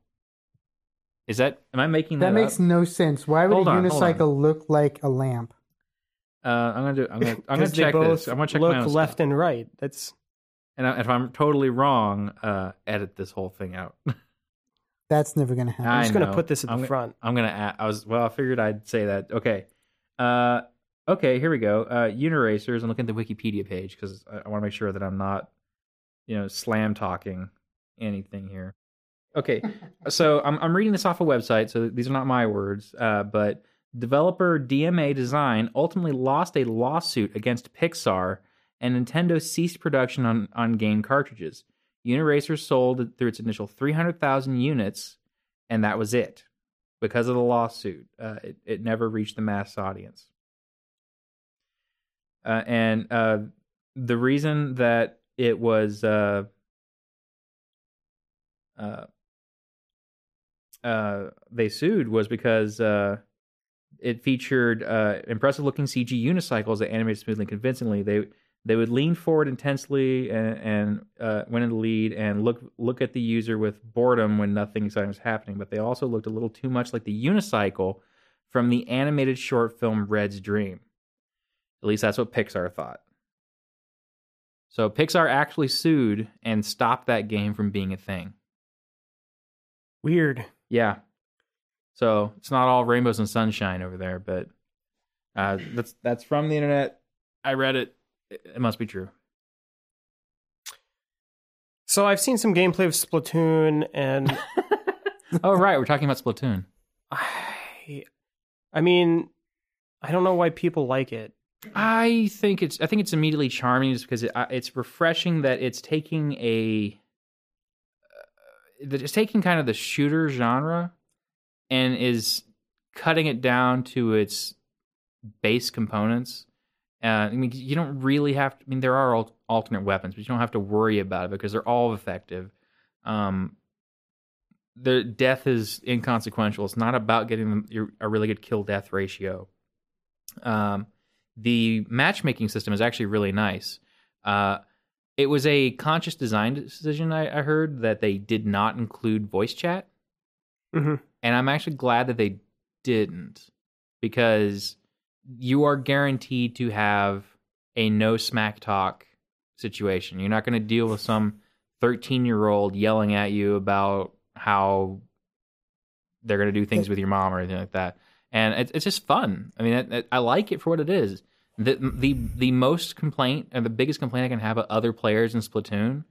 Is that am I making that,
That makes
up?
no sense. Why would
Hold
a
on,
unicycle look like a lamp?
Uh, I'm gonna do. I'm gonna. I'm gonna
'Cause they
check
both
this. I'm gonna check
look
my own
left and right. That's
And I- if I'm totally wrong, uh, edit this whole thing out. *laughs*
That's never going to happen.
I
I'm just going to put this at the
I'm gonna-
front.
I'm gonna. Add, I was well. I figured I'd say that. Okay. Uh, okay. Here we go. Uh, Uniracers. I'm looking at the Wikipedia page because I, I want to make sure that I'm not, you know, slam talking anything here. Okay. *laughs* so I'm I'm reading this off a website. So these are not my words. Uh, but developer DMA Design ultimately lost a lawsuit against Pixar, and Nintendo ceased production on on game cartridges. Uniracer sold through its initial 300,000 units, and that was it. Because of the lawsuit, uh, it, it never reached the mass audience. Uh, and uh, the reason that it was uh, uh, they sued was because uh, it featured uh, impressive looking CG unicycles that animated smoothly and convincingly. They they would lean forward intensely and, and uh, went in the lead and look look at the user with boredom when nothing exciting was happening. But they also looked a little too much like the unicycle from the animated short film Red's Dream. At least that's what Pixar thought. So Pixar actually sued and stopped that game from being a thing.
Weird.
Yeah. So it's not all rainbows and sunshine over there, but uh, that's that's from the internet. I read it. It must be true.
So I've seen some gameplay of Splatoon, and *laughs*
oh right, we're talking about Splatoon.
I, I mean, I don't know why people like it.
I think it's I think it's immediately charming just because it, uh, it's refreshing that it's taking a it's taking kind of the shooter genre and is cutting it down to its base components. Uh, I mean, you don't really have to. I mean, there are al- alternate weapons, but you don't have to worry about it because they're all effective. Um, the death is inconsequential. It's not about getting your, a really good kill death ratio. Um, the matchmaking system is actually really nice. Uh, it was a conscious design decision. I, I heard that they did not include voice chat,
Mhm.
and I'm actually glad that they didn't because you are guaranteed to have a no smack talk situation. You're not going to deal with some 13 year old yelling at you about how they're going to do things with your mom or anything like that. And it, it's just fun. I mean, I like it for what it is. The, the the most complaint and the biggest complaint I can have of other players in Splatoon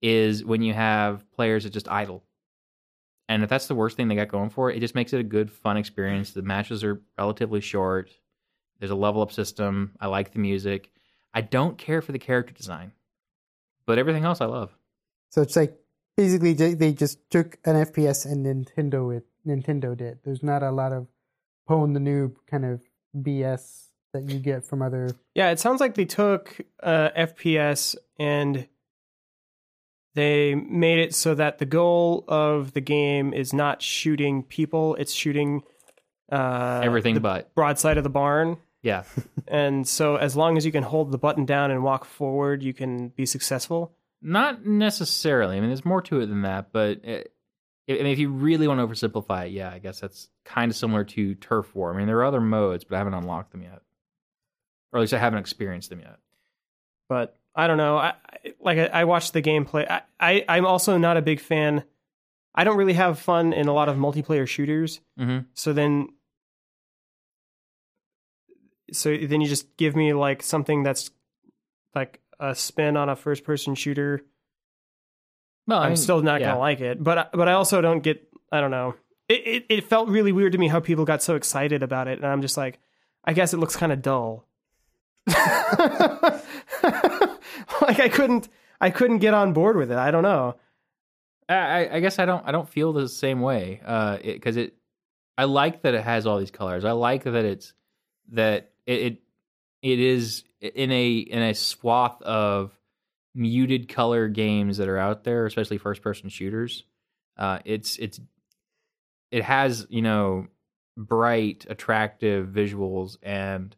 is when you have players that just idle. And if that's the worst thing they got going for it, it just makes it a good, fun experience. The matches are relatively short. There's a level up system. I like the music. I don't care for the character design, but everything else I love.
So it's like basically they just took an FPS and Nintendo it. Nintendo did. There's not a lot of pwn the noob kind of BS that you get from other.
Yeah, it sounds like they took uh, FPS and they made it so that the goal of the game is not shooting people; it's shooting uh,
Everything
the
but.
broadside of the barn.
Yeah. *laughs*
And so, as long as you can hold the button down and walk forward, you can be successful.
Not necessarily. I mean, there's more to it than that, but it, I mean, if you really want to oversimplify it, yeah, I guess that's kind of similar to Turf War. I mean, there are other modes, but I haven't unlocked them yet, or at least I haven't experienced them yet.
But I don't know. I, I like I, I watched the gameplay. I, I I'm also not a big fan. I don't really have fun in a lot of multiplayer shooters.
Mm-hmm.
So then, so then you just give me like something that's like a spin on a first person shooter.
Well, I
I'm
mean,
still not
yeah.
gonna like it, but I- but I also don't get. I don't know. It, it it felt really weird to me how people got so excited about it, and I'm just like, I guess it looks kind of dull. *laughs* like I couldn't I couldn't get on board with it. I don't know.
I, I- guess I don't I don't feel the same way uh because it, I like that it has all these colors I like that it's that it, it it is in a in a swath of muted color games that are out there especially first person shooters uh it's it's it has you know bright attractive visuals and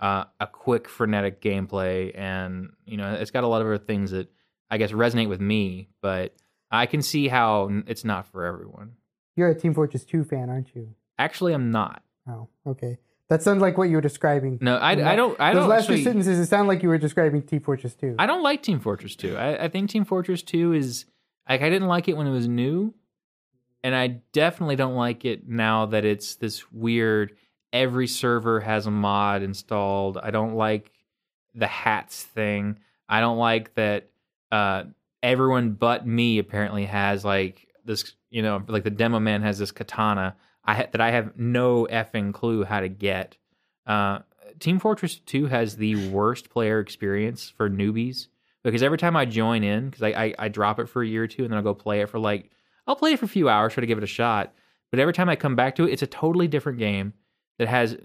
uh, a quick frenetic gameplay and you know it's got a lot of other things that I guess resonate with me but I can see how it's not for everyone.
You're a Team Fortress 2 fan, aren't you?
Actually, I'm not.
Oh, okay. That sounds like what you were describing.
No, I, I don't. I
Those
don't
last
actually.
two sentences, it sound like you were describing Team Fortress 2.
I don't like Team Fortress 2. I, I think Team Fortress 2 is like I didn't like it when it was new, and I definitely don't like it now that it's this weird. Every server has a mod installed. I don't like the hats thing. I don't like that. Uh, everyone but me apparently has like this. You know, like the demo man has this katana. I ha- that I have no effing clue how to get. Uh, Team Fortress 2 has the worst player experience for newbies because every time I join in, because I, I, I drop it for a year or two and then I'll go play it for like, I'll play it for a few hours, try to give it a shot. But every time I come back to it, it's a totally different game that has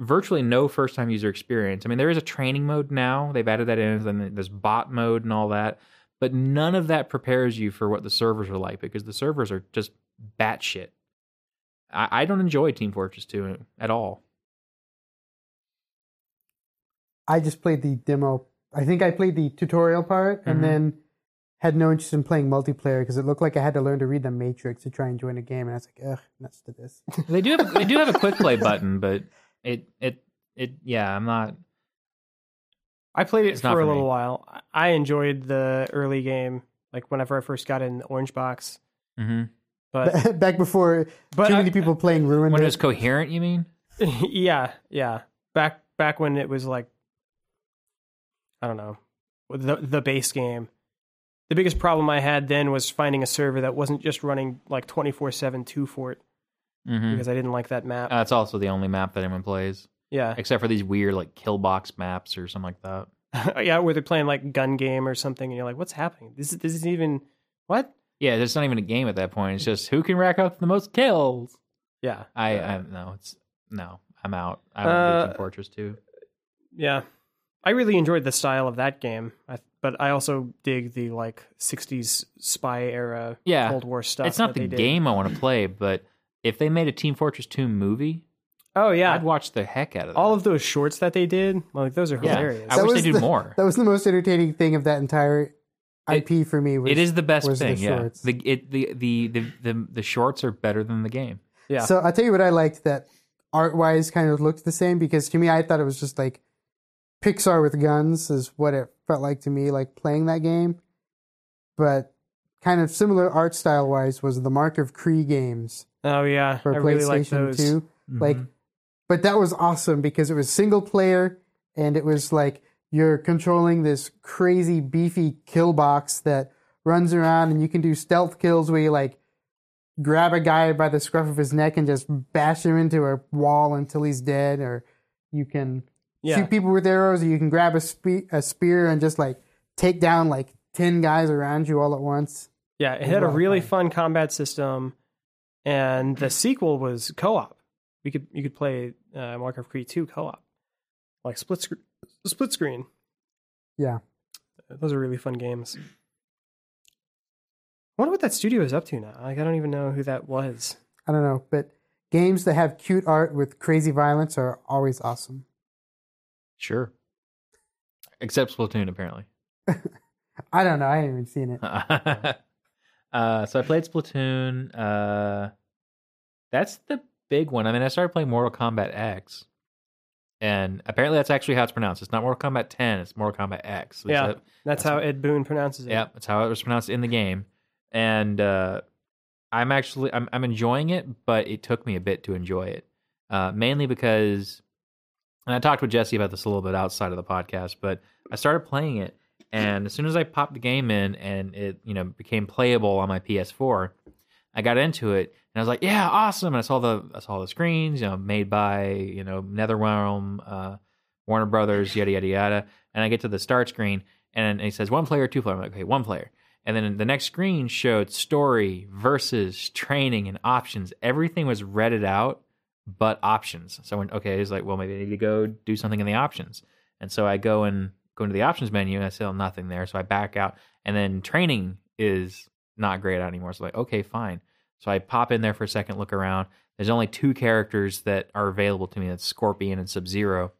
virtually no first time user experience. I mean, there is a training mode now, they've added that in, and then there's bot mode and all that. But none of that prepares you for what the servers are like because the servers are just batshit. I, I don't enjoy Team Fortress 2 at all.
I just played the demo. I think I played the tutorial part
Mhm.
and then had no interest in playing multiplayer because it looked like I had to learn to read the Matrix to try and join a game, and I was like, ugh, nuts to this. *laughs*
They do have they do have a quick play button, but it it it yeah, I'm not.
I played it
It's
for a little
me.
while. I enjoyed the early game, like whenever I first got in Orange Box.
hmm
But *laughs*
Back before
but
too
I-
many people playing ruined
When it
it.
was coherent, you mean? *laughs*
yeah, yeah. Back back when it was like I don't know, the the base game. The biggest problem I had then was finding a server that wasn't just running like 24/7 2 Fort
Mm-hmm.
because I didn't like that map.
That's also the only map that anyone plays,
yeah.
except for these weird like kill box maps or something like that. *laughs*
yeah, where they're playing like gun game or something and you're like what's happening? This is this is even what?
Yeah, there's not even a game at that point. It's just who can rack up the most kills.
Yeah.
I I no, it's no. I'm out. I don't
Uh,
Team Fortress 2.
Yeah. I really enjoyed the style of that game. I, but I also dig the like 60s spy era
Yeah,
Cold War stuff.
It's not
that
the
they did.
game I want to play, but if they made a Team Fortress 2 movie,
Oh yeah.
I'd watch the heck out of that.
all of those shorts that they did, like those are
yeah,
hilarious.
I
That
wish they did
the-
more.
That was the most entertaining thing of that entire
It-
IP for me. Was,
it is the best
was the
thing. yeah,
shorts.
the, it, the, the the the the shorts are better than the game.
yeah.
So I'll tell you what I liked that art wise kind of looked the same because to me I thought it was just like Pixar with guns is what it felt like to me, like playing that game. But kind of similar art style wise was the Mark of Kri games
oh yeah.
for
I really like
PlayStation
those.
2. Like
Mhm.
but that was awesome because it was single player and it was like you're controlling this crazy beefy kill box that runs around and you can do stealth kills where you like grab a guy by the scruff of his neck and just bash him into a wall until he's dead or you can
Yeah.
shoot people with arrows or you can grab a, spe- a spear and just like take down like 10 guys around you all at once
Yeah, it had
a
a
lot of
really
fun.
combat system, and the sequel was co-op. We could you could play uh, Mark of Kri 2 co-op, like split sc- split screen.
yeah
Those are really fun games. I wonder what that studio is up to now. Like I don't even know who that was.
i don't know but games that have cute art with crazy violence are always awesome
Sure. Except Splatoon, apparently. *laughs*
i don't know i haven't even seen it *laughs*
uh, so I played Splatoon. Uh, that's the big one. I mean, I started playing Mortal Kombat X, and apparently that's actually how it's pronounced. It's not Mortal Kombat 10. It's Mortal Kombat X. At least
Yeah.
that-
That's, how Ed Boon pronounces it.
Yeah, that's how it was pronounced in the game. And uh, I'm actually I'm I'm enjoying it, but it took me a bit to enjoy it. Uh, mainly because and I talked with Jesse about this a little bit outside of the podcast, but I started playing it and as soon as I popped the game in and it, you know, became playable on my PS4, I got into it and I was like, yeah, awesome. And I saw the I saw the screens, you know, made by, you know, NetherRealm, uh, Warner Brothers, yada yada yada. And I get to the start screen and it says one player, two player. I'm like, okay, one player. And then the next screen showed story versus training and options. Everything was redded out, but options. So I went, okay, it's like, well, maybe I need to go do something in the options. And so I go and go into the options menu and I still nothing there. So I back out. And then training is not grayed out anymore. So like, okay, fine. So I pop in there for a second, look around. There's only two characters that are available to me. That's Scorpion and Sub Zero.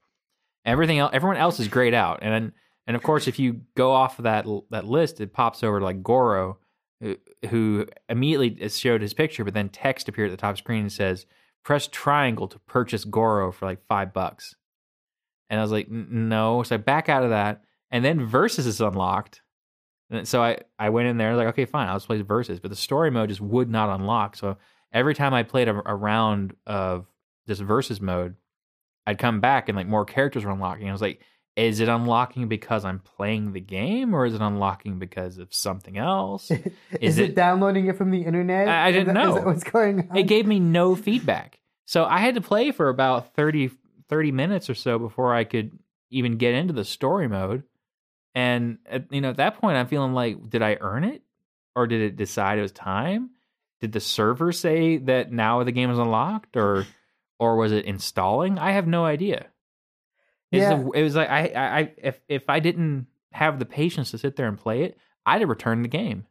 Everything else, everyone else is grayed out. And and of course, if you go off of that that list, it pops over to like Goro, who, who immediately showed his picture, but then text appeared at the top screen and says, "Press triangle to purchase Goro for like five bucks." And I was like, "No." So I back out of that, and then Versus is unlocked. And so I I went in there like, okay, fine, I'll just play Versus, but the story mode just would not unlock. So every time I played a, a round of this Versus mode, I'd come back and like more characters were unlocking. I was like, is it unlocking because I'm playing the game, or is it unlocking because of something else? *laughs*
is,
Is
it,
it-
downloading it from the internet
I- I didn't
that-
know.
that what's going on
it gave me no feedback. So I had to play for about 30, 30 minutes or so before I could even get into the story mode. And at, you know, at that point, I'm feeling like, did I earn it, or did it decide it was time? Did the server say that now the game is unlocked, or or was it installing? I have no idea.
Yeah.
the- it was like I, I, I, if if I didn't have the patience to sit there and play it, I'd have returned the game.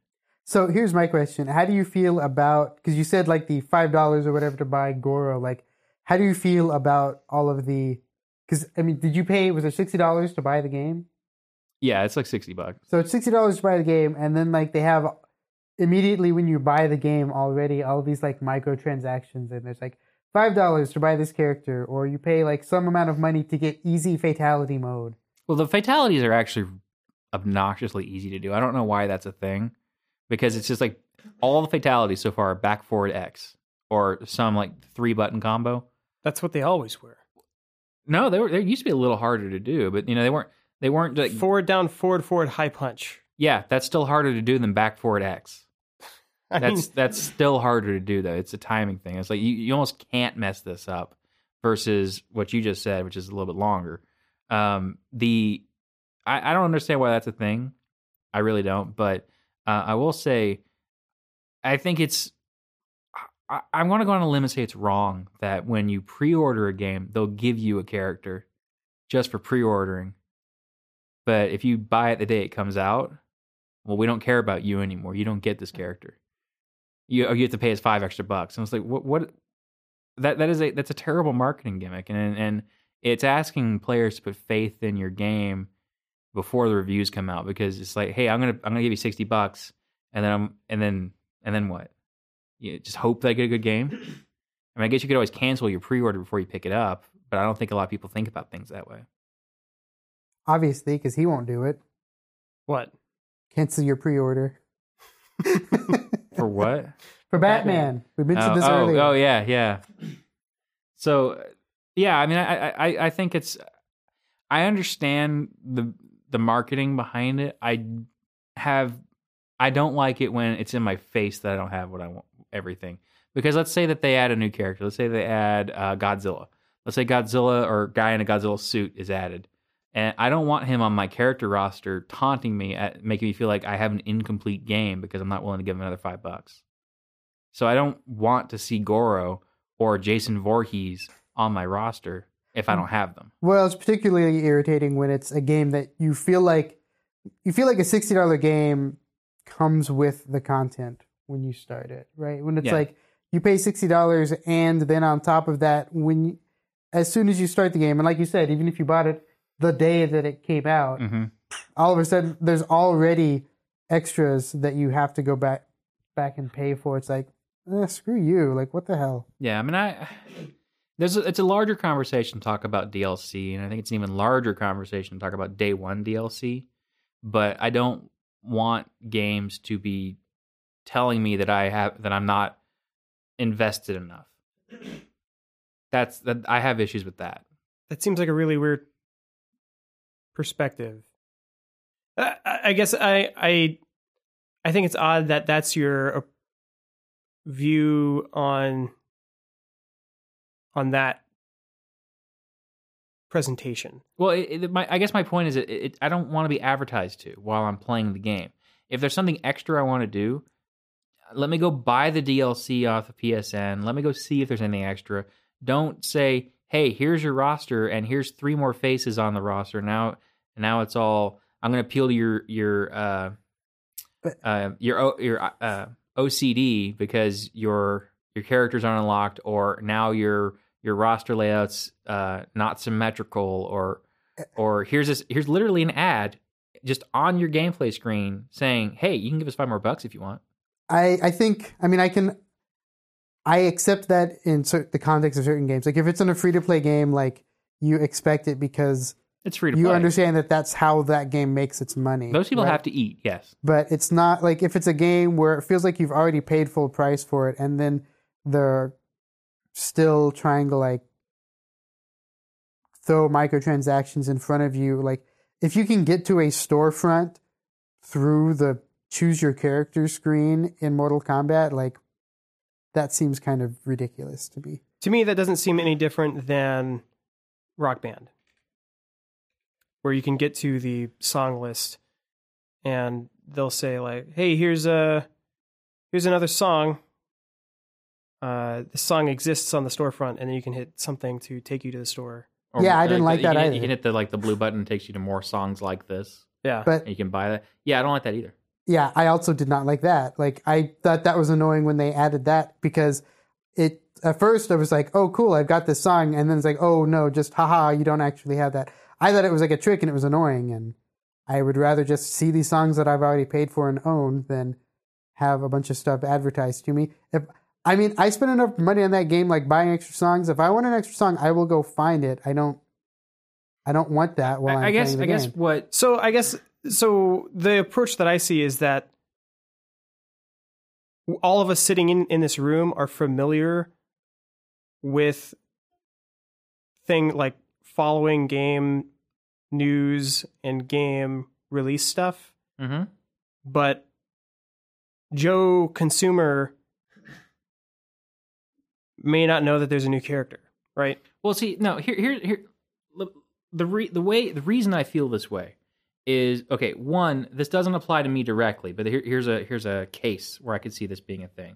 So here's my question: How do you feel about? Because you said like the five dollars or whatever to buy Goro. Like, how do you feel about all of the? Because I mean, did you pay? Was it sixty dollars to buy the game?
Yeah, it's like sixty bucks.
So it's sixty dollars to buy the game, and then like they have immediately when you buy the game already all these like microtransactions, and there's like five dollars to buy this character, or you pay like some amount of money to get easy fatality mode.
Well, the fatalities are actually obnoxiously easy to do. I don't know why that's a thing, because it's just like all the fatalities so far are back forward X or some like three button combo.
That's what they always were.
No, they were they used to be a little harder to do, but you know they weren't they weren't like
Forward, down, forward, forward, high punch.
yeah, that's still harder to do than back forward X.
I
That's
mean,
that's still harder to do though. It's a timing thing. It's like you, you almost can't mess this up versus what you just said, which is a little bit longer. Um, the I, I don't understand why that's a thing. I really don't. But uh, I will say, I think it's. I, I'm going to go on a limb and say it's wrong that when you pre-order a game, they'll give you a character just for pre-ordering. But if you buy it the day it comes out, well, we don't care about you anymore. You don't get this character. You oh, you have to pay us five extra bucks. And it's like what what that that is a that's a terrible marketing gimmick, and and it's asking players to put faith in your game before the reviews come out because it's like, hey, I'm gonna I'm gonna give you sixty bucks, and then I'm and then and then what? You just hope that I get a good game. I mean, I guess you could always cancel your pre-order before you pick it up, but I don't think a lot of people think about things that way.
Obviously, because he won't do it.
what?
Cancel your pre-order *laughs*
For what? *laughs*
for
Batman.
Batman. We mentioned
oh,
this
oh,
earlier.
Oh yeah, yeah. So yeah, I mean, I, I I think it's. I understand the the marketing behind it. I have. I don't like it when it's in my face that I don't have what I want. Everything because let's say that they add a new character. Let's say they add uh, Godzilla. Let's say Godzilla or guy in a Godzilla suit is added, and I don't want him on my character roster taunting me at making me feel like I have an incomplete game because I'm not willing to give him another five bucks. So I don't want to see Goro or Jason Voorhees on my roster if I mm. don't have them.
Well, it's particularly irritating when it's a game that you feel like you feel like a sixty dollar game comes with the content when you start it, right? When it's
Yeah.
like you pay sixty dollars and then on top of that, when you, as soon as you start the game, and like you said, even if you bought it the day that it came out,
hmm
all of a sudden there's already extras that you have to go back back and pay for. It's like, eh, screw you! Like what the hell?
Yeah, I mean, I *sighs* there's a, it's a larger conversation to talk about DLC, and I think it's an even larger conversation to talk about day one DLC. But I don't want games to be telling me that I have that I'm not invested enough. That's that I have issues with that.
That seems like a really weird perspective. I, I guess I I I think it's odd that that's your view on on that presentation.
Well, it, it, my, I guess my point is, it, I don't want to be advertised to while I'm playing the game. If there's something extra I want to do, let me go buy the DLC off of PSN. Let me go see if there's anything extra. Don't say, "Hey, here's your roster, and here's three more faces on the roster." Now, now it's all. I'm going to appeal to your your uh, uh, your your uh, OCD because your your characters aren't unlocked, or now your your roster layouts uh, not symmetrical, or or here's this here's literally an ad just on your gameplay screen saying, "Hey, you can give us five more bucks if you want."
I I think I mean I can I accept that in cer- the context of certain games. Like if it's in a free to play game, like you expect it because
It's free to play
you
play.
understand that that's how that game makes its money.
Those people
right?
have to eat. Yes.
but it's not like if it's a game where it feels like you've already paid full price for it, and then they're still trying to like throw microtransactions in front of you. Like if you can get to a storefront through the choose your character screen in Mortal Kombat, like that seems kind of ridiculous to me.
To me, that doesn't seem any different than Rock Band, where you can get to the song list and they'll say like, "Hey, here's a here's another song. Uh, the song exists on the storefront, and then you can hit something to take you to the store."
Yeah, I didn't like
you
that
can hit-
either.
You can hit the like the blue button takes you to more songs like this,
Yeah,
But
and you can buy that. Yeah, I don't like that either.
Yeah, I also did not like that. Like I thought that was annoying when they added that because it at first I was like, "Oh, cool, I've got this song," and then it's like, "Oh no, just haha, you don't actually have that." I thought it was like a trick and it was annoying, and I would rather just see these songs that I've already paid for and own than have a bunch of stuff advertised to me. If I mean, I spend enough money on that game, like buying extra songs. If I want an extra song, I will go find it. I don't. I don't want that. While
I,
I'm
I guess.
playing the
I guess what
So I guess so. The approach that I see is that all of us sitting in in this room are familiar with thing like following game news and game release stuff,
Mhm.
but Joe consumer may not know that there's a new character, right?
Well, see, no, here, here, here. The the, re, the way the reason I feel this way is okay. One, this doesn't apply to me directly, but here, here's a here's a case where I could see this being a thing.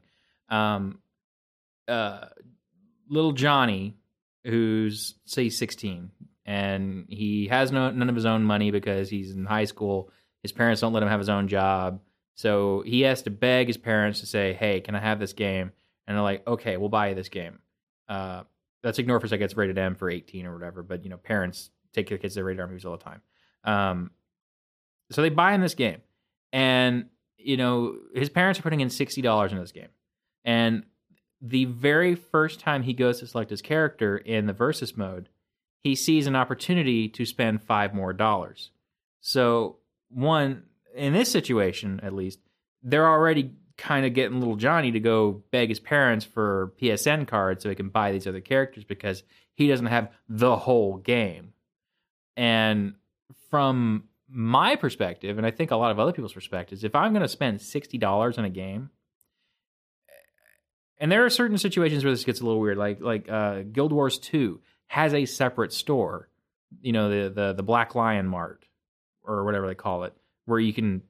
Um, uh, little Johnny, who's say 16, and he has no none of his own money because he's in high school. His parents don't let him have his own job, so he has to beg his parents to say, "Hey, can I have this game?" And they're like, "Okay, we'll buy you this game." Uh, let's ignore for a second it's rated M for 18 or whatever, but you know, parents take their kids to rated R movies all the time. Um, so they buy him this game, and you know, his parents are putting in sixty dollars in this game, and the very first time he goes to select his character in the versus mode, he sees an opportunity to spend five more dollars. So one in this situation, at least, they're already kind of getting little Johnny to go beg his parents for PSN cards so he can buy these other characters because he doesn't have the whole game. And from my perspective, and I think a lot of other people's perspectives, if I'm going to spend sixty dollars on a game, and there are certain situations where this gets a little weird, like like uh, Guild Wars Two has a separate store, you know the the the Black Lion Mart or whatever they call it, where you can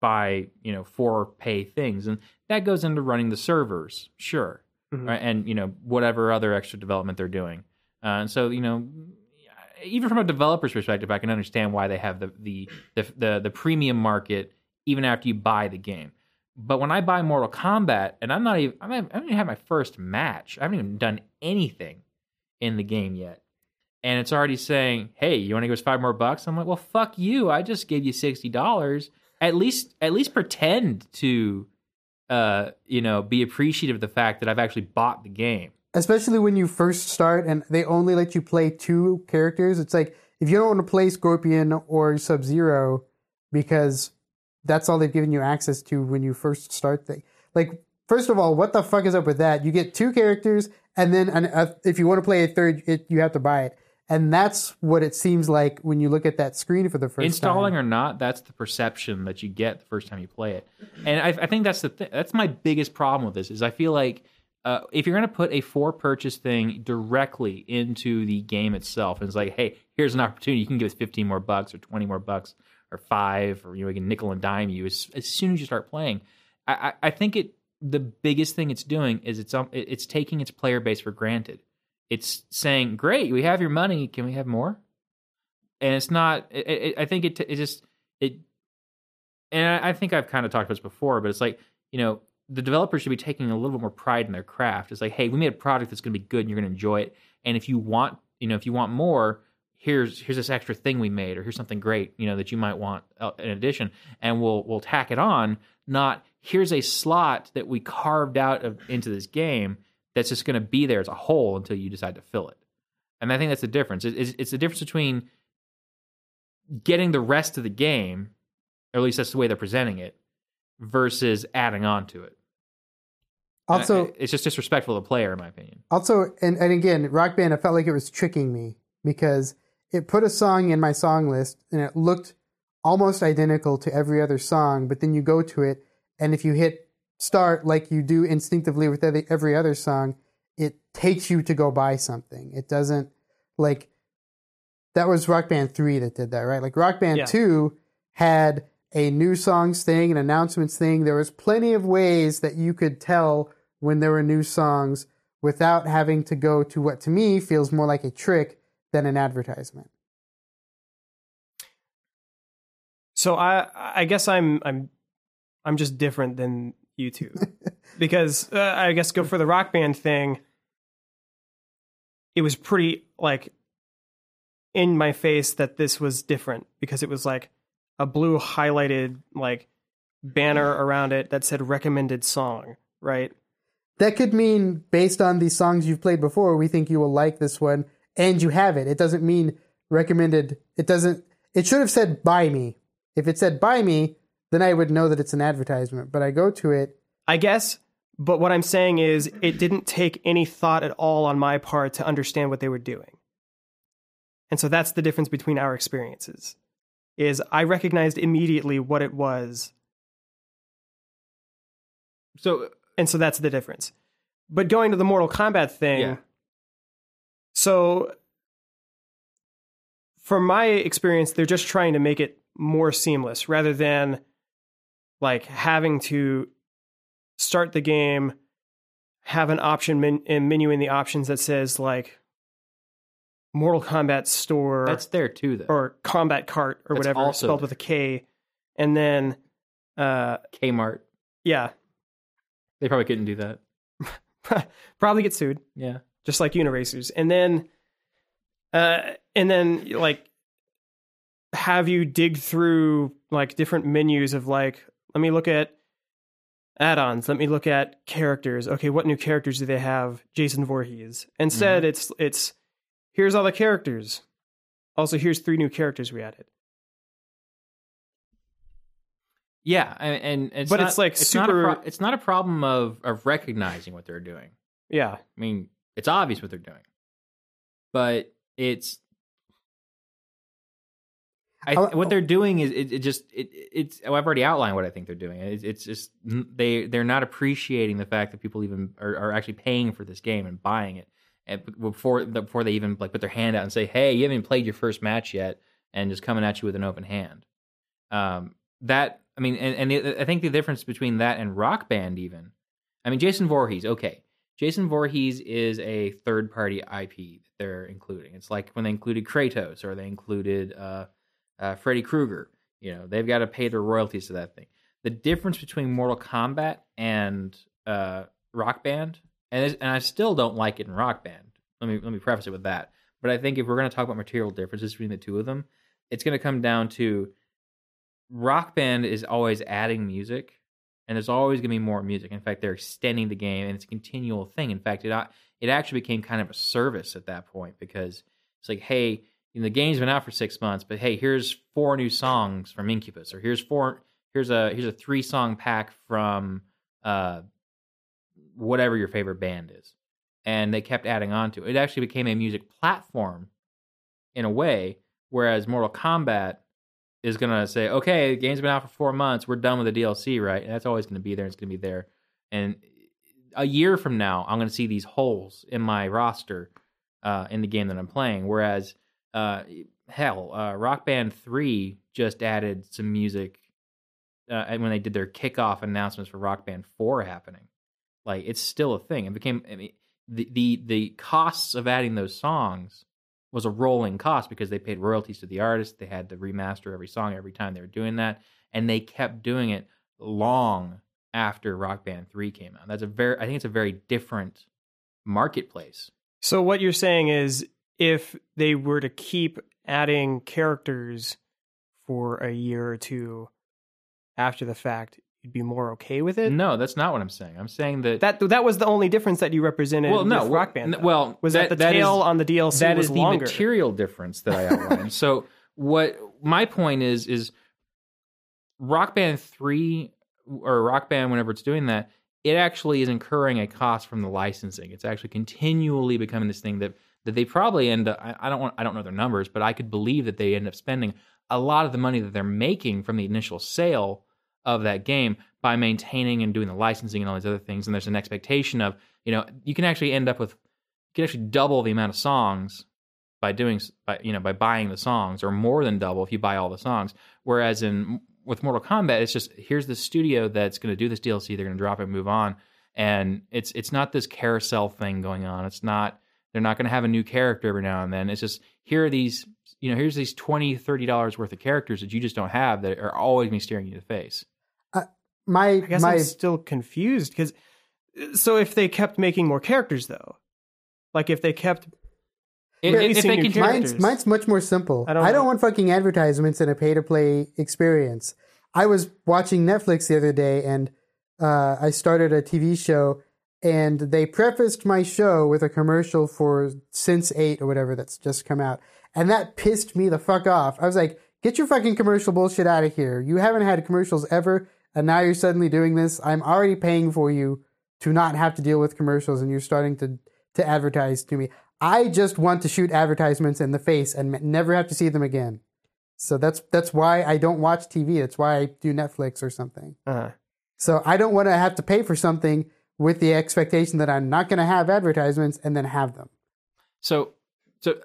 buy you know for pay things, and that goes into running the servers, sure,
Mhm.
right? and you know whatever other extra development they're doing. Uh, and so you know, even from a developer's perspective, I can understand why they have the the the the, the premium market even after you buy the game. But when I buy Mortal Kombat, and I'm not even, I haven't I haven't even had my first match. I haven't even done anything in the game yet. And it's already saying, hey, you want to give us five more bucks? I'm like, well, fuck you. I just gave you $60. At least, at least pretend to, uh, you know, be appreciative of the fact that I've actually bought the game.
Especially when you first start and they only let you play two characters. It's like if you don't want to play Scorpion or Sub Zero because that's all they've given you access to when you first start the like. First of all, what the fuck is up with that? You get two characters, and then an, uh, if you want to play a third, it, you have to buy it, and that's what it seems like when you look at that screen for the first
installing
time.
or not that's the perception that you get the first time you play it and i, I think that's the th- that's my biggest problem with this is i feel like uh, if you're going to put a for purchase thing directly into the game itself and it's like hey here's an opportunity you can give us 15 more bucks or 20 more bucks or five or you know we can nickel and dime you as, as soon as you start playing I, I, I think it the biggest thing it's doing is it's um, it's taking its player base for granted it's saying great we have your money can we have more and it's not. It, it, I think it. It just it. And I, I think I've kind of talked about this before, but it's like you know the developers should be taking a little bit more pride in their craft. It's like, hey, we made a product that's going to be good, and you're going to enjoy it. And if you want, you know, if you want more, here's here's this extra thing we made, or here's something great, you know, that you might want uh, in addition, and we'll we'll tack it on. Not here's a slot that we carved out of into this game that's just going to be there as a whole until you decide to fill it. And I think that's the difference. It- It's, it's the difference between getting the rest of the game, or at least that's the way they're presenting it, versus adding on to it.
Also,
I- it's just disrespectful to the player, in my opinion.
Also, and, and again, Rock Band, I felt like it was tricking me because it put a song in my song list and it looked almost identical to every other song, but then you go to it, and if you hit start like you do instinctively with every, every other song, it takes you to go buy something. It doesn't like that was Rock Band 3 that did that, right? Like Rock Band
Yeah.
2 had a new songs thing, an announcements thing. There was plenty of ways that you could tell when there were new songs without having to go to what to me feels more like a trick than an advertisement.
So I I guess I'm I'm I'm just different than you two *laughs* because uh, I guess go for the rock band thing. It was pretty like in my face that this was different because it was like a blue highlighted like banner around it that said recommended song, right?
That could mean based on the songs you've played before, we think you will like this one, and you have it. It doesn't mean recommended. It doesn't. It should have said buy me. If it said buy me, then I would know that it's an advertisement. But I go to it.
I guess, but what I'm saying is it didn't take any thought at all on my part to understand what they were doing. And so that's the difference between our experiences. Is I recognized immediately what it was.
So uh,
And so that's the difference. But going to the Mortal Kombat thing,
Yeah.
so from my experience, they're just trying to make it more seamless rather than like having to start the game, have an option men- and menu in the options that says like Mortal Kombat store
that's there too, though.
or Combat Cart or
That's
whatever
also
spelled
there.
with a K, and then uh
Kmart.
yeah,
They probably couldn't do that. *laughs*
probably get sued.
Yeah.
just like Uniracers, and then, uh, and then like have you dig through like different menus of like, let me look at add-ons, let me look at characters. Okay, what new characters do they have? Jason Voorhees. Instead, it's it's here's all the characters. Also, here's three new characters we added.
Yeah, and, and it's
But
not-
it's, like,
it's not a
super-
pro- it's not a problem of of recognizing what they're doing.
Yeah,
I mean, it's obvious what they're doing, but it's I, what oh. they're doing is it, it just it, it's oh, I've already outlined what I think they're doing. It's, it's just they they're not appreciating the fact that people even are, are actually paying for this game and buying it and before before they even like put their hand out and say, "Hey, you haven't played your first match yet," and just coming at you with an open hand. Um, that I mean, and, and I think the difference between that and Rock Band, even, I mean, Jason Voorhees, okay, Jason Voorhees is a third party IP that they're including. It's like when they included Kratos or they included uh, uh, Freddy Krueger. You know, they've got to pay their royalties to that thing. The difference between Mortal Kombat and uh, Rock Band, and and I still don't like it in Rock Band. Let me let me preface it with that. But I think if we're going to talk about material differences between the two of them, it's going to come down to Rock Band is always adding music, and there's always going to be more music. In fact, they're extending the game, and it's a continual thing. In fact, it it actually became kind of a service at that point because it's like, hey, you know, the game's been out for six months, but hey, here's four new songs from Incubus, or here's four, here's a here's a three song pack from uh, whatever your favorite band is, and they kept adding on to it. It actually became a music platform in a way, whereas Mortal Kombat is going to say, okay, the game's been out for four months. We're done with the DLC, right? And that's always going to be there. It's going to be there. And a year from now, I'm going to see these holes in my roster uh, in the game that I'm playing. Whereas, uh, hell, uh, Rock Band 3 just added some music uh, when they did their kickoff announcements for Rock Band 4 happening. Like, it's still a thing. It became, I mean, the, the, the costs of adding those songs was a rolling cost because they paid royalties to the artist. They had to remaster every song every time they were doing that, and they kept doing it long after Rock Band Three came out. That's a very, I think it's a very different marketplace.
So what you're saying is if they were to keep adding characters for a year or two after the fact, you'd be more okay with it?
No, that's not what I'm saying. I'm saying that,
That that was the only difference that you represented
well, no,
Rock Band. though.
well,
was that, the tail
is-
on the DLC
that
was
is the
longer?
material difference that I *laughs* outlined. so what my point is is Rock Band 3 or Rock Band whenever it's doing that, it actually is incurring a cost from the licensing. It's actually continually becoming this thing that that they probably end up I, I don't want I don't know their numbers, but I could believe that they end up spending a lot of the money that they're making from the initial sale of that game by maintaining and doing the licensing and all these other things. And there's an expectation of, you know, you can actually end up with you can actually double the amount of songs by doing by you know by buying the songs or more than double if you buy all the songs. Whereas in with Mortal Kombat it's just here's the studio that's going to do this DLC they're going to drop it move on. And it's it's not this carousel thing going on. It's not they're not going to have a new character every now and then. It's just here are these you know here's these 20 30 dollars worth of characters that you just don't have that are always going to be staring you in the face
My
I guess
my
I'm still confused because so if they kept making more characters though, like if they kept
If,
At least
if they can,
characters.
Mine's, mine's much more simple.
I
I
don't
don't, want fucking advertisements in a pay to play experience. I was watching Netflix the other day and uh, I started a TV show and they prefaced my show with a commercial for Sense8 or whatever that's just come out. And that pissed me the fuck off. I was like, get your fucking commercial bullshit out of here. You haven't had commercials ever and now you're suddenly doing this. I'm already paying for you to not have to deal with commercials and you're starting to, to advertise to me. I just want to shoot advertisements in the face and never have to see them again. So that's that's why I don't watch TV. That's why I do Netflix or something.
Uh,
So I don't want to have to pay for something with the expectation that I'm not going to have advertisements and then have them.
So, so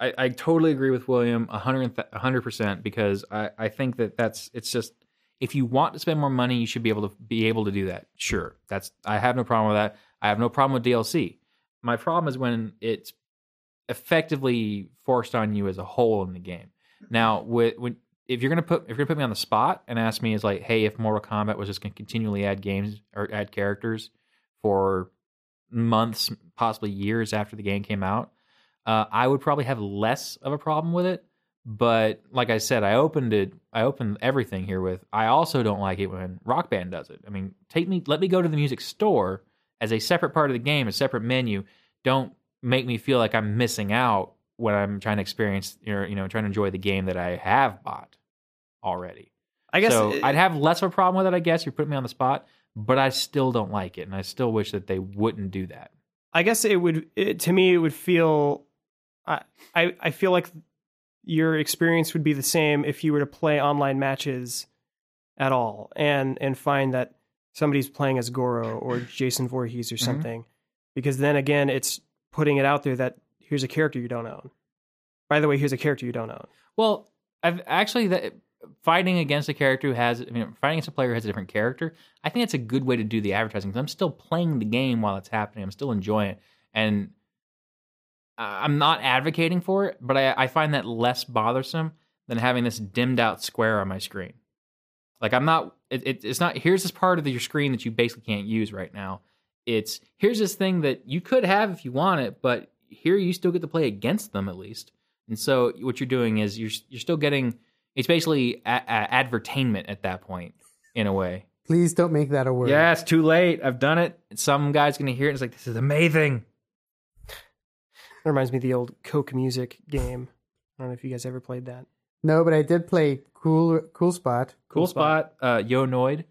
I, I totally agree with William a hundred a hundred percent because I, I think that that's it's just if you want to spend more money, you should be able to be able to do that. Sure, that's I have no problem with that. I have no problem with DLC. My problem is when it's effectively forced on you as a whole in the game. Now, with when if you're gonna put if you're gonna put me on the spot and ask me is like, hey, if Mortal Kombat was just gonna continually add games or add characters for months, possibly years after the game came out, uh, I would probably have less of a problem with it. But like I said, I opened it. I opened everything here with. I also don't like it when Rock Band does it. I mean, take me, let me go to the music store as a separate part of the game, a separate menu. Don't make me feel like I'm missing out when I'm trying to experience, you know, you know, trying to enjoy the game that I have bought already.
I guess
so
it-
I'd have less of a problem with it. I guess you're putting me on the spot, but I still don't like it, and I still wish that they wouldn't do that.
I guess it would it, to me it would feel I, I I feel like your experience would be the same if you were to play online matches at all and and find that somebody's playing as Goro or Jason Voorhees or
Mhm.
something because then again it's putting it out there that here's a character you don't own. By the way, here's a character you don't own.
Well, I've actually that fighting against a character who has, I mean, fighting against a player who has a different character. I think that's a good way to do the advertising because I'm still playing the game while it's happening. I'm still enjoying it, and Uh, I'm not advocating for it, but I, I find that less bothersome than having this dimmed out square on my screen. Like I'm not, it, it, it's not. Here's this part of your screen that you basically can't use right now. It's here's this thing that you could have if you want it, but here you still get to play against them at least. And so what you're doing is you're you're still getting it's basically a, a advertainment at that point in a way.
Please don't make that a word.
Yeah, it's too late. I've done it. Some guy's gonna hear it. and It's like this is amazing.
That reminds me of the old Coke Music game. I don't know if you guys ever played that.
No, but I did play Cool Cool Spot.
Cool, spot. Uh, Yo Noid.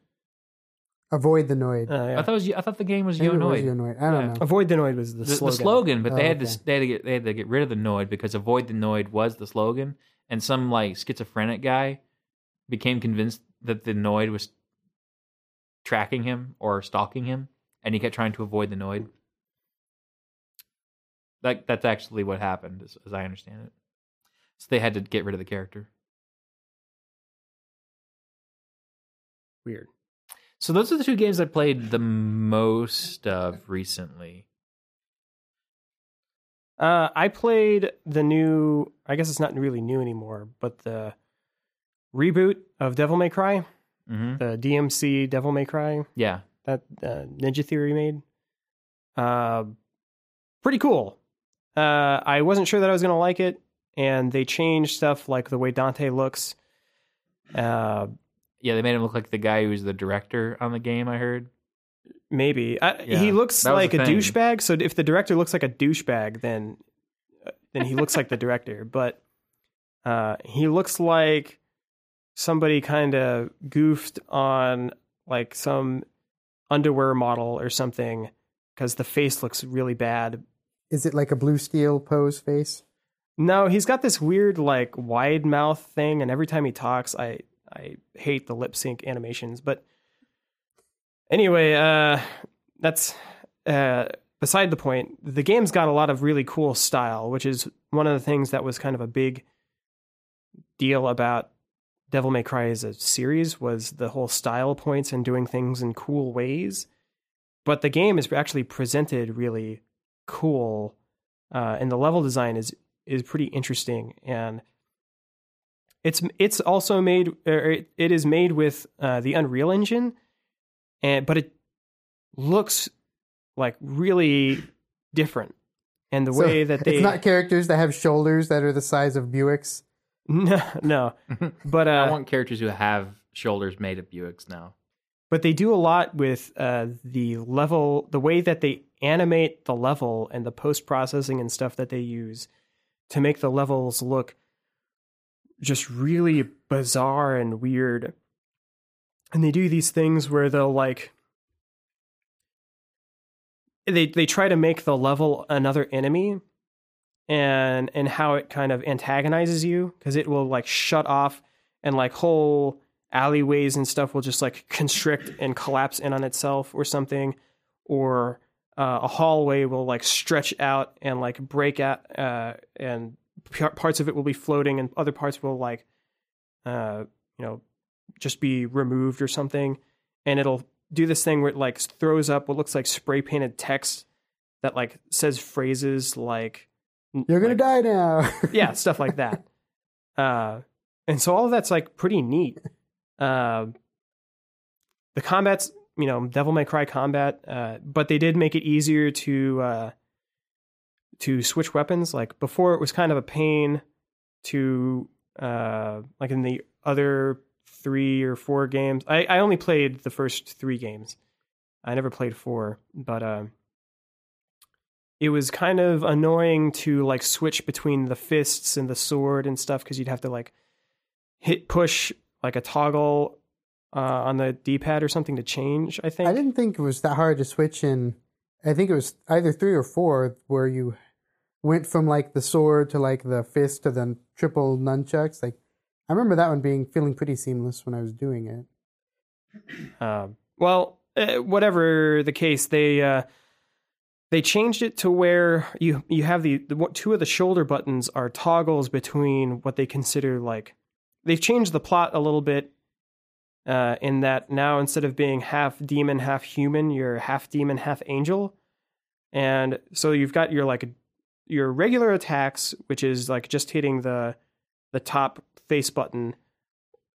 Avoid the Noid.
Uh, yeah.
I thought it was. I thought the game was
Maybe
Yo
it was
Noid.
Yonoid. I don't
Yeah.
know.
Avoid the Noid was the,
the, the
slogan.
slogan, but they
Oh,
had
okay.
to they had to get they had to get rid of the Noid because avoid the Noid was the slogan, and some like schizophrenic guy became convinced that the Noid was tracking him or stalking him, and he kept trying to avoid the Noid. Like that's actually what happened, as, as I understand it. So they had to get rid of the character.
Weird.
So those are the two games I played the most of recently.
Uh, I played the new. I guess it's not really new anymore, but the reboot of Devil May Cry,
hmm
the DMC Devil May Cry
Yeah,
that uh, Ninja Theory made. Uh, pretty cool. Uh, I wasn't sure that I was gonna like it, and they changed stuff like the way Dante looks. Uh,
yeah. They made him look like the guy who was the director on the game. I heard.
maybe I,
Yeah,
he looks like a
thing.
douchebag. So if the director looks like a douchebag, then uh, then he looks like the director. *laughs* But uh, he looks like somebody kind of goofed on like some underwear model or something because the face looks really bad.
Is it like a blue steel pose face?
No, he's got this weird like wide mouth thing, and every time he talks, I I hate the lip sync animations. But anyway, uh, that's uh, beside the point. The game's got a lot of really cool style, which is one of the things that was kind of a big deal about Devil May Cry as a series was the whole style points and doing things in cool ways. But the game is actually presented really cool, uh, and the level design is is pretty interesting and it's it's also made or it, it is made with uh, the Unreal Engine and but it looks like really different and the
So
way that they
it's not characters that have shoulders that are the size of Buicks. *laughs*
no no, *laughs* but uh,
I want characters who have shoulders made of Buicks now.
But they do a lot with uh, the level, the way that they animate the level and the post processing and stuff that they use to make the levels look just really bizarre and weird. And they do these things where they'll like they they try to make the level another enemy and and how it kind of antagonizes you because it will like shut off and like whole alleyways and stuff will just like constrict and collapse in on itself or something or uh, a hallway will like stretch out and like break out uh, and p- parts of it will be floating and other parts will like uh, you know just be removed or something and it'll do this thing where it like throws up what looks like spray painted text that like says phrases like
You're gonna
like-
die now.
yeah, *laughs* stuff like that. Uh, and so all of that's like pretty neat. Uh, the combat's, you know, Devil May Cry combat, uh, but they did make it easier to uh, to switch weapons. Like before, it was kind of a pain to uh, like in the other three or four games. I, I only played the first three games. I never played four, but uh, it was kind of annoying to like switch between the fists and the sword and stuff because you'd have to like hit push like a toggle uh, on the D-pad or something to change. I think.
I didn't think it was that hard to switch in. I think it was either three or four where you went from like the sword to like the fist to then triple nunchucks. Like I remember that one being feeling pretty seamless when I was doing it. *clears throat*
Um, well, uh, whatever the case, they uh, they changed it to where you you have the, the two of the shoulder buttons are toggles between what they consider like they've changed the plot a little bit. Uh, in that now instead of being half demon, half human, you're half demon, half angel, and so you've got your like your regular attacks, which is like just hitting the the top face button,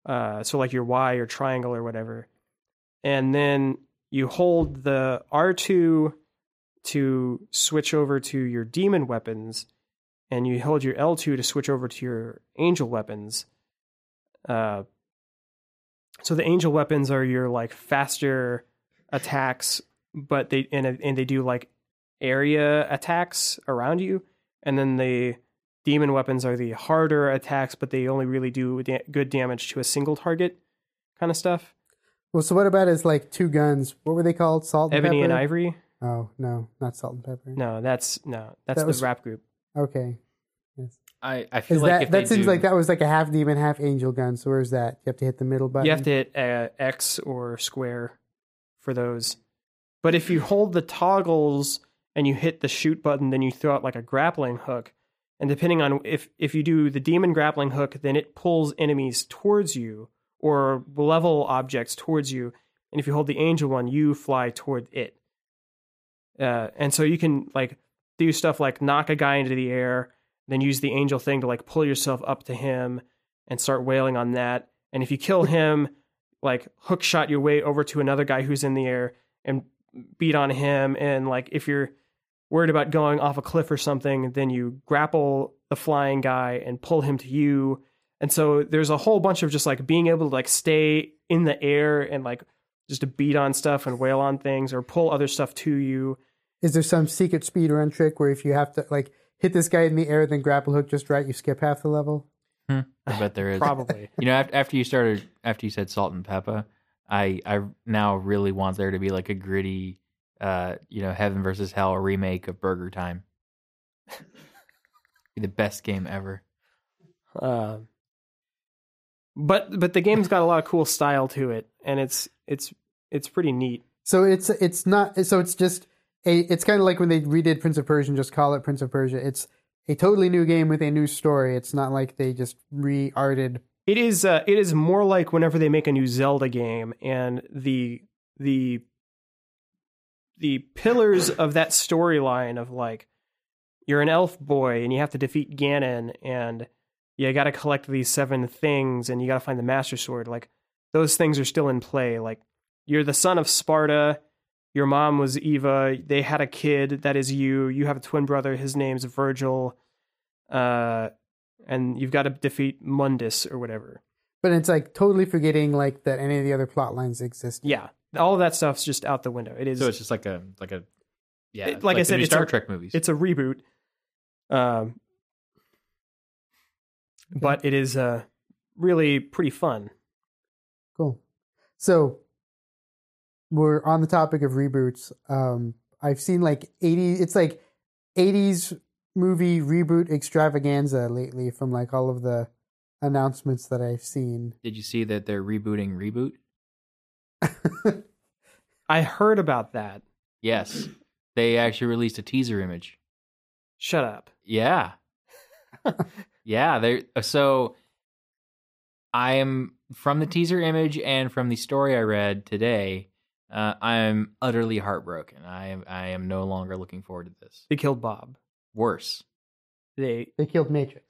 uh, so like your Y or triangle or whatever, and then you hold the R2 to switch over to your demon weapons, and you hold your L2 to switch over to your angel weapons. Uh, so the angel weapons are your like faster attacks, but they and and they do like area attacks around you, and then the demon weapons are the harder attacks, but they only really do da- good damage to a single target, kind of stuff.
Well, so what about his like two guns? What were they called? Salt and pepper?
Ebony and? Ivory.
Oh no, not salt and pepper.
No, that's no, that's
That
the
was-
rap group.
Okay.
I, I feel like
that that seems
do,
like that was like a half demon, half angel gun? So where's that? You have to hit the middle button.
You have to hit uh, X or square for those. But if you hold the toggles and you hit the shoot button, then you throw out like a grappling hook. And depending on if if you do the demon grappling hook, then it pulls enemies towards you or level objects towards you. And if you hold the angel one, you fly toward it. Uh, and so you can like do stuff like knock a guy into the air, then use the angel thing to like pull yourself up to him and start wailing on that. And if you kill him, like hook shot your way over to another guy who's in the air and beat on him. And like if you're worried about going off a cliff or something, then you grapple the flying guy and pull him to you. And so there's a whole bunch of just like being able to like stay in the air and like just to beat on stuff and wail on things or pull other stuff to you.
Is there some secret speed run trick where if you have to like hit this guy in the air, then grapple hook just right, you skip half the level?
I bet there is. *laughs*
Probably.
You know, after, after you started, after you said salt and pepper, I I now really want there to be like a gritty, uh, you know, heaven versus hell remake of Burger Time. *laughs* be the best game ever.
Uh, but but the game's got a lot of cool style to it, and it's it's it's pretty neat.
So it's it's not so it's just a it's kind of like when they redid Prince of Persia just call it Prince of Persia. It's a totally new game with a new story. It's not like they just re-arted.
It is uh, it is more like whenever they make a new Zelda game, and the the the pillars of that storyline of like you're an elf boy and you have to defeat Ganon and you got to collect these seven things and you got to find the master sword like those things are still in play like you're the son of Sparta your mom was Eva. They had a kid that is you. You have a twin brother. His name's Vergil. Uh, and you've got to defeat Mundus or whatever.
But it's like totally forgetting like that any of the other plot lines exist.
Yeah, all of that stuff's just out the window. It is
So it's just like a like a yeah,
It-
it's
like I said, it's
Star
a-
Trek movies.
it's a reboot. Um, but it is uh really pretty fun.
Cool. So we're on the topic of reboots. Um, I've seen like eighty. It's like eighties movie reboot extravaganza lately from like all of the announcements that I've seen.
Did you see that they're rebooting reboot? *laughs*
I heard about that.
Yes, they actually released a teaser image.
Shut up.
Yeah. *laughs* yeah, they so I am from the teaser image and from the story I read today, uh, I'm utterly heartbroken. I am I am no longer looking forward to this.
They killed Bob.
Worse.
They
They killed Matrix.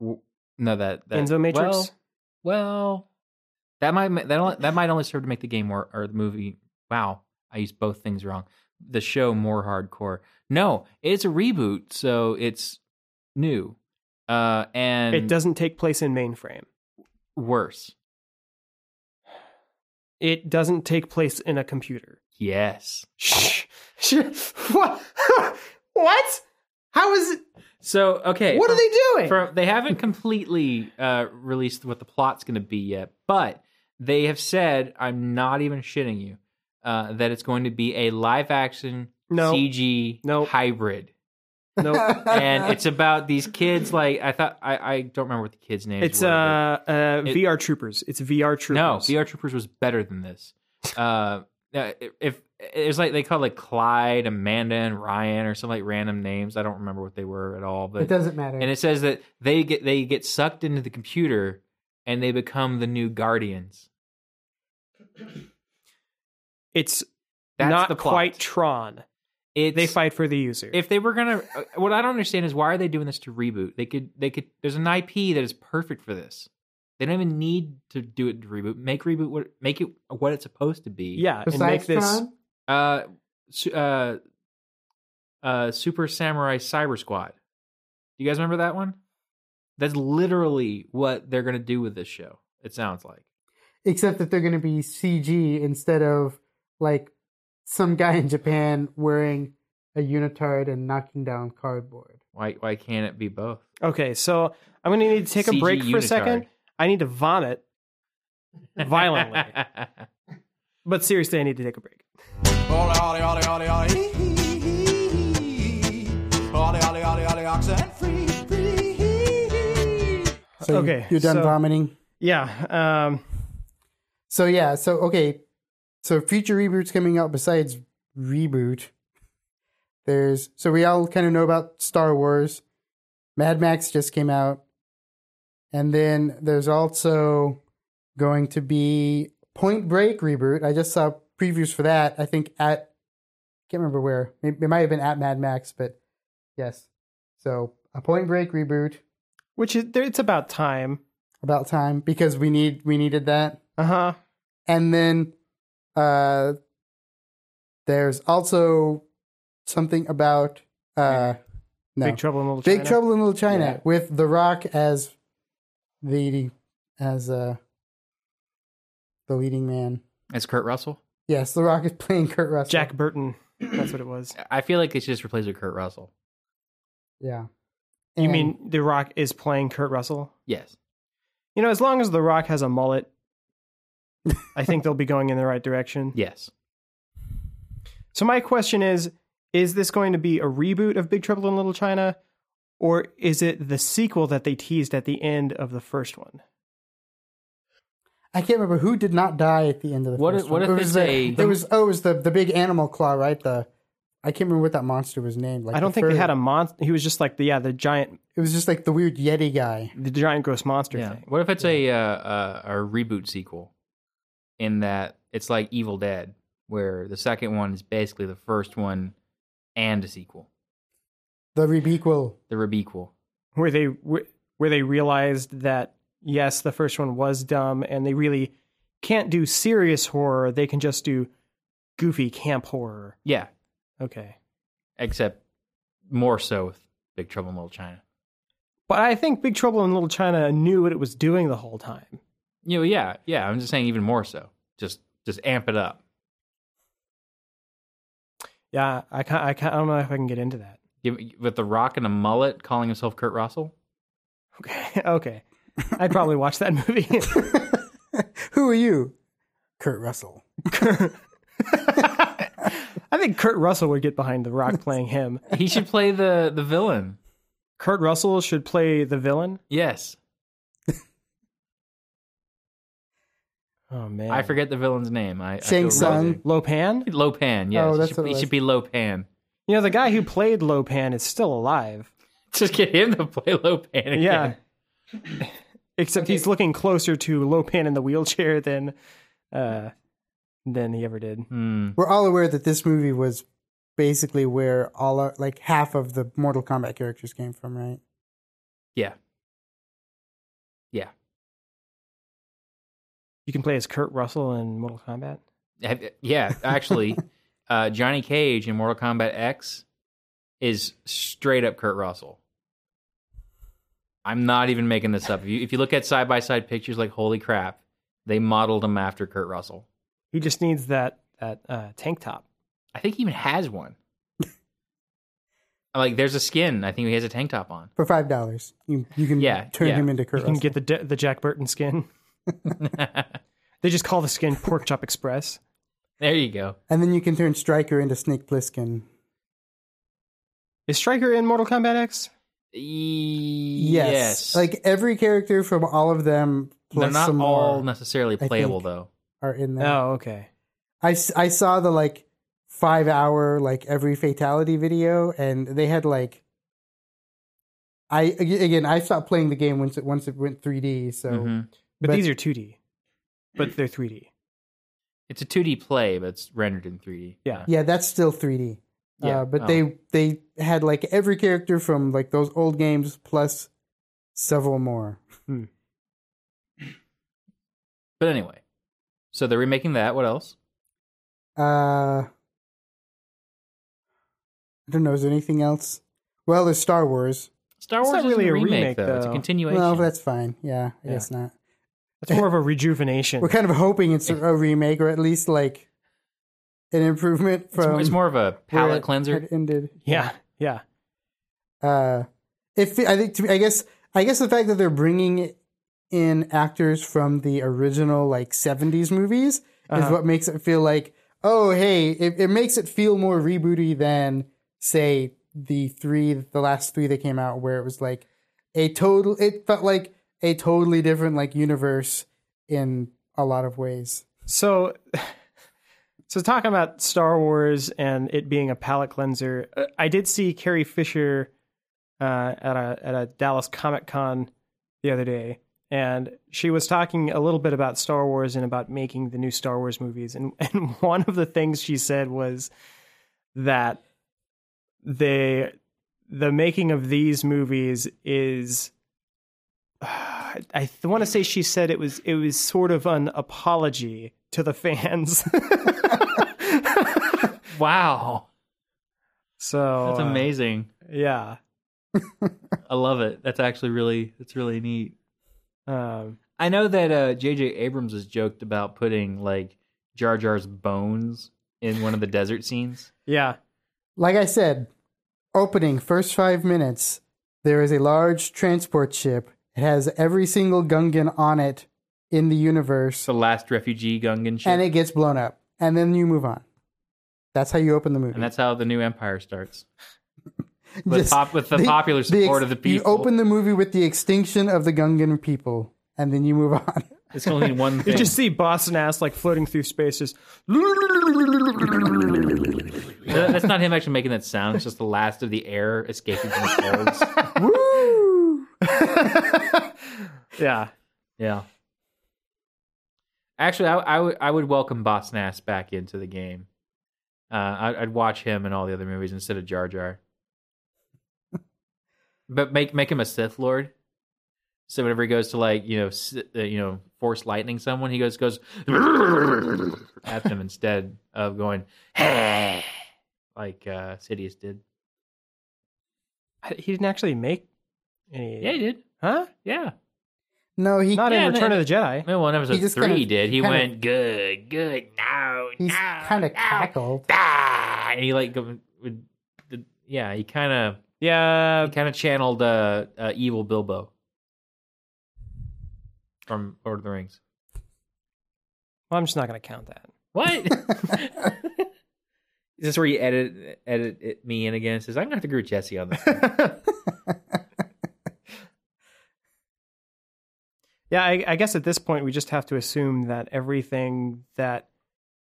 W- No, that, that
Enzo Matrix.
Well, well, that might that only, that might only serve to make the game more or the movie. Wow, I used both things wrong. The show more hardcore. No, it's a reboot, so it's new. Uh, and
it doesn't take place in mainframe.
worse.
It doesn't take place in a computer.
Yes.
Shh. *laughs* What? *laughs* what? How is it?
So okay,
What are they doing?
from- they haven't completely uh, released what the plot's going to be yet, but they have said, I'm not even shitting you, uh, that it's going to be a live action
No.
CG
Nope.
hybrid.
No,
and *laughs* it's about these kids. Like I thought, I, I don't remember what the kids' names
it's
were.
uh, uh
It-
VR Troopers. It's VR Troopers.
no, VR Troopers was better than this. Uh, uh, if it's like they call like Clyde, Amanda, and Ryan, or some like random names. I don't remember what they were at all. But
it doesn't matter.
and it says that they get they get sucked into the computer and they become the new guardians.
It's
That's
not
the plot.
quite Tron.
It's,
They fight for the user.
If they were gonna, uh, what I don't understand is why are they doing this to reboot? They could, they could. There's an IP that is perfect for this. They don't even need to do it to reboot. Make reboot what make it what it's supposed to be.
yeah, and
Besides
make this.
Uh, su- uh, uh, Super Samurai Cyber Squad. Do you guys remember that one? That's literally what they're gonna do with this show. It sounds like.
except that they're going to be CG instead of like some guy in Japan wearing a unitard and knocking down cardboard.
Why why can't it be both?
Okay, so I'm gonna need to take a
CG
break for a second.
unitard.
I need to vomit, Violently. *laughs* but seriously, I need to take a break.
Ollie, ollie, ollie, ollie, ollie, hee, hee, hee, hee. Ollie, ollie, ollie, ollie, oxen free, free, hee, hee.
So you-
Okay,
you're done
so-
vomiting.
Yeah. Um.
So yeah, so okay, so future reboots coming out besides reboot. There's so we all kind of know about Star Wars. Mad Max just came out, and then there's also going to be Point Break reboot. I just saw previews for that. I think at can't remember where. It, it might have been at Mad Max, but yes. So a Point Break reboot
Which is it's about time.
about time because we need we needed that.
Uh huh.
and then uh there's also something about uh no
Big Trouble in Little China.
Big
China.
Trouble in Little China
Yeah.
with The Rock as the as uh the leading man.
It's Kurt Russell.
Yes, The Rock is playing Kurt Russell.
Jack Burton. That's what it was. *clears throat*
I feel like it's just replaced with Kurt Russell.
Yeah.
You mean The Rock is playing Kurt Russell?
Yes.
You know, as long as The Rock has a mullet, I think they'll be going in the right direction. *laughs*
Yes.
So my question is: Is this going to be a reboot of Big Trouble in Little China, or is it the sequel that they teased at the end of the first one?
I can't remember who did not die at the end of the
What
first
if- what
one.
if
it was
it's
the,
a-
it was oh it was the the big animal claw, right? The I can't remember what that monster was named. Like
I don't
the
think they had a monster. He was just like the yeah, the giant,
It was just like the weird Yeti guy.
the giant gross monster
Yeah.
thing.
What if it's a, uh, uh, a reboot sequel in that it's like Evil Dead, where the second one is basically the first one and a sequel,
The rebequel.
the rebequel.
Where they where where they realized that yes, the first one was dumb, and they really can't do serious horror. They can just do goofy camp horror.
Yeah,
Okay.
except more so with Big Trouble in Little China.
But I think Big Trouble in Little China knew what it was doing the whole time.
You know, yeah, yeah. I'm just saying even more so. Just just amp it up.
Yeah, I can't, I can't, I don't know if I can get into that.
With the Rock and a mullet, calling himself Kurt Russell.
Okay. *laughs* Okay. I'd probably watch that movie. *laughs*
Who are you? Kurt Russell. *laughs*
I think Kurt Russell would get behind The Rock playing him.
He should play the the villain.
Kurt Russell should play the villain.
Yes,
Oh man,
I forget the villain's name. I, I
Shang
feel
Tsung.
guilty.
Lopan.
Lopan. Yes,
Oh,
he
that's
should,
what it
he should be Lopan.
You know the guy who played Lopan is still alive. *laughs*
Just get him to play Lopan. Again.
Yeah. Except he's looking closer to Lopan in the wheelchair than uh than he ever did.
Hmm.
We're all aware that this movie was basically where all our, like half of the Mortal Kombat characters came from, right?
Yeah. Yeah.
You can play as Kurt Russell in Mortal Kombat.
Yeah, actually, *laughs* uh, Johnny Cage in Mortal Kombat X is straight up Kurt Russell. I'm not even making this up. If you, if you look at side by side pictures, like holy crap, they modeled him after Kurt Russell.
He just needs that that uh, tank top.
I think he even has one. like, there's a skin. I think he has a tank top on.
For five dollars, you you can
Yeah,
turn
yeah.
him into Kurt
You can
Russell.
get the the Jack Burton skin. *laughs* They just call the skin Pork Chop Express.
there you go.
and then you can turn Stryker into Snake Plissken.
Is Stryker in Mortal Kombat X?
Yes.
Yes.
like every character from all of them plus
they're not
some
all
more
necessarily playable
think.
though.
are in there.
Oh, okay.
I, I saw the like five hour like every fatality video and they had like I again I stopped playing the game once it once it went 3D so
Mhm.
But,
But-
these are 2D. But they're 3D.
It's a 2D play, but it's rendered in 3D.
Yeah.
yeah that's still 3D
Yeah.
uh, but
Oh.
they they had like every character from like those old games plus several more
But anyway, so they're remaking that. What else?
uh I don't know is there anything else well there's Star Wars
Star Wars
not really
isn't
a
a remake,
remake,
though. It's a continuation.
well that's fine yeah I
Yeah.
guess not
It's more of a rejuvenation.
we're kind of hoping it's a remake or at least like an improvement from
it's more of a
where
palate
it
cleanser.
had ended.
yeah. Yeah.
Uh, if I think to me, I guess I guess the fact that they're bringing in actors from the original like '70s movies is
Uh-huh.
what makes it feel like oh hey it, it makes it feel more rebooty than say the three the last three that came out where it was like a total it felt like a totally different like universe in a lot of ways.
So, so talking about Star Wars and it being a palate cleanser, I did see Carrie Fisher uh, at a at a Dallas Comic Con the other day, and she was talking a little bit about Star Wars and about making the new Star Wars movies. And and *laughs* one of the things she said was that they the making of these movies is *sighs* I want to say she said it was it was sort of an apology to the fans. *laughs*
Wow,
so
that's
uh,
amazing.
yeah. *laughs*
I love it. That's actually really that's really neat.
Um,
I know that uh, J.J. Abrams has joked about putting like Jar Jar's bones in one of the desert scenes.
yeah.
Like I said, opening first five minutes, there is a large transport ship. It has every single Gungan on it in the universe,
The last refugee Gungan ship,
and it gets blown up. And then you move on. That's how you open the movie.
and that's how the new empire starts. *laughs* With,
Just
pop, with the,
the-
popular
the
support
ex-
of the people.
You open the movie with the extinction of the Gungan people, and then you move on. *laughs*
It's only need one
You just see Boss Nass like floating through spaces.
That's not him actually making that sound. It's just the last of the air escaping from his folds. *laughs*
Woo! *laughs*
Yeah.
Yeah. Actually, I, I would I would welcome Boss Nass back into the game. Uh, I, I'd watch him in all the other movies instead of Jar Jar. *laughs* but make make him a Sith Lord, So whenever he goes to like you know s- uh, you know force lightning someone, he goes goes *laughs* at them instead of going hey like uh, Sidious did.
He didn't actually make any.
Yeah, he did.
Huh?
Yeah.
No, he
Not
Yeah,
in Return
they-
of the Jedi.
Well, in episode
He just
three,
kinda-
he did. He
kinda-
went good, good. No,
he's
no,
kind of
no,
cackled.
ah," and he like go- would, the, yeah, he kind of
Yeah.
he kind of channeled uh, uh, evil Bilbo from Lord of the Rings.
Well, I'm just not going to count that.
What? *laughs* *laughs* Is this where you edit edit it, me in again? It says I'm gonna have to agree with Jesse on this. *laughs*
Yeah, I, I guess at this point we just have to assume that everything that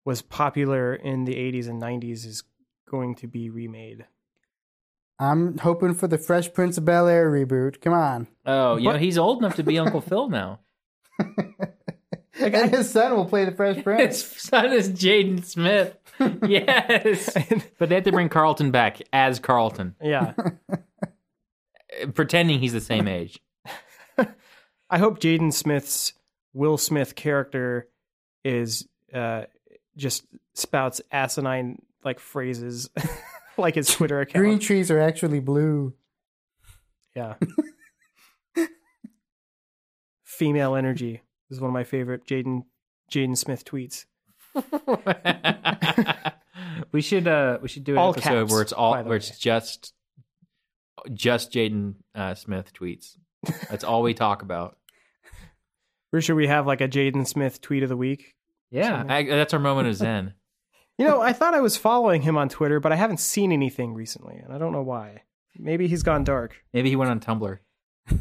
was popular in the 80s and 90s is going to be remade.
I'm hoping for the Fresh Prince of Bel Air reboot. Come on.
Oh, you
What?
know he's old enough to be Uncle Phil now. *laughs*
and his son will play the Fresh Prince.
His son is Jaden Smith. *laughs* Yes, *laughs* but they have to bring Carlton back as Carlton,
Yeah.
pretending he's the same age.
I hope Jaden Smith's Will Smith character is uh, just spouts asinine like phrases *laughs* like his Twitter account.
Green trees are actually blue.
Yeah. *laughs* Female energy this is one of my favorite Jaden Jaden Smith tweets. *laughs*
we should uh we should do an
All
episode
caps,
where it's all
by the
where
way.
it's just just Jaden uh, Smith tweets. That's all we talk about.
Or should we have like a Jaden Smith tweet of the week?
Yeah, I, that's our moment of *laughs* zen.
You know, I thought I was following him on Twitter, but I haven't seen anything recently, and I don't know why. Maybe he's gone dark.
Maybe he went on Tumblr. *laughs*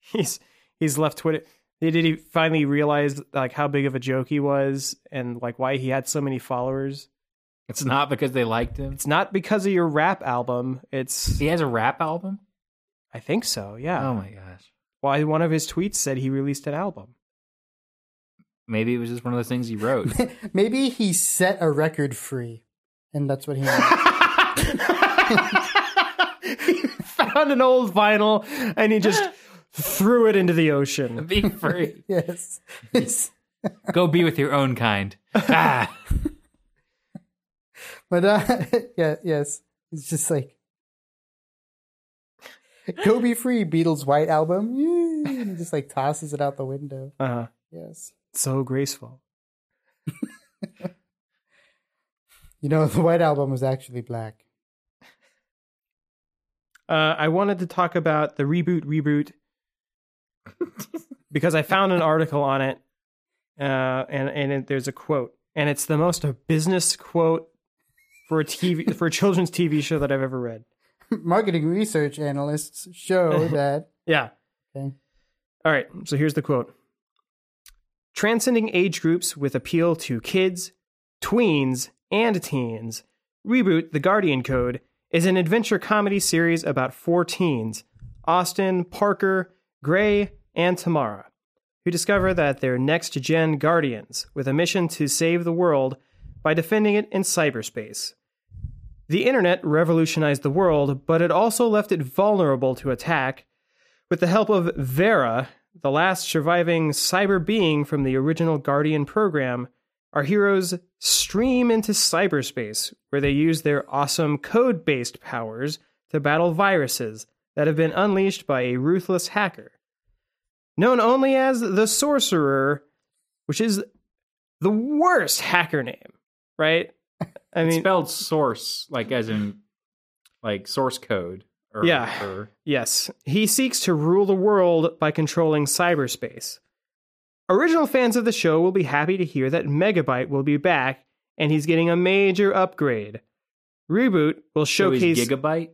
He's he's left Twitter. Did he finally realize like how big of a joke he was and like why he had so many followers?
It's not because they liked him.
It's not because of your rap album. It's
He has a rap album.
I think so. Yeah.
Oh my gosh.
Why one of his tweets said he released an album.
Maybe it was just one of those things he wrote. *laughs*
Maybe he set a record free, and that's what he meant. *laughs* *laughs*
he found an old vinyl and he just threw it into the ocean.
Be free.
yes. It's-
Go be with your own kind. Ah.
but uh, yeah, yes. It's just like *laughs* Go Be Free, Beatles White Album. And he just like tosses it out the window.
Uh-huh.
Yes.
So graceful. *laughs*
You know, the White Album was actually black.
Uh, I wanted to talk about the reboot reboot because I found an article on it, uh, and and it, there's a quote, and it's the most business quote for a TV for a children's TV show that I've ever read.
Marketing research analysts show *laughs* that.
Yeah.
Okay.
All right. So here's the quote: Transcending age groups with appeal to kids, tweens, and teens, reboot the Guardian Code is an adventure comedy series about four teens Austin, Parker, Gray, and Tamara, who discover that they're next gen guardians with a mission to save the world by defending it in cyberspace. The internet revolutionized the world, but it also left it vulnerable to attack. With the help of Vera, the last surviving cyber being from the original Guardian program, our heroes stream into cyberspace, where they use their awesome code based powers to battle viruses that have been unleashed by a ruthless hacker. Known only as the Sorcerer, which is the worst hacker name, right? I
It's spelled source, like as in like source code. Or,
Yeah.
or-
Yes, he seeks to rule the world by controlling cyberspace. Original fans of the show will be happy to hear that Megabyte will be back and he's getting a major upgrade. Reboot will
so
showcase.
gigabyte.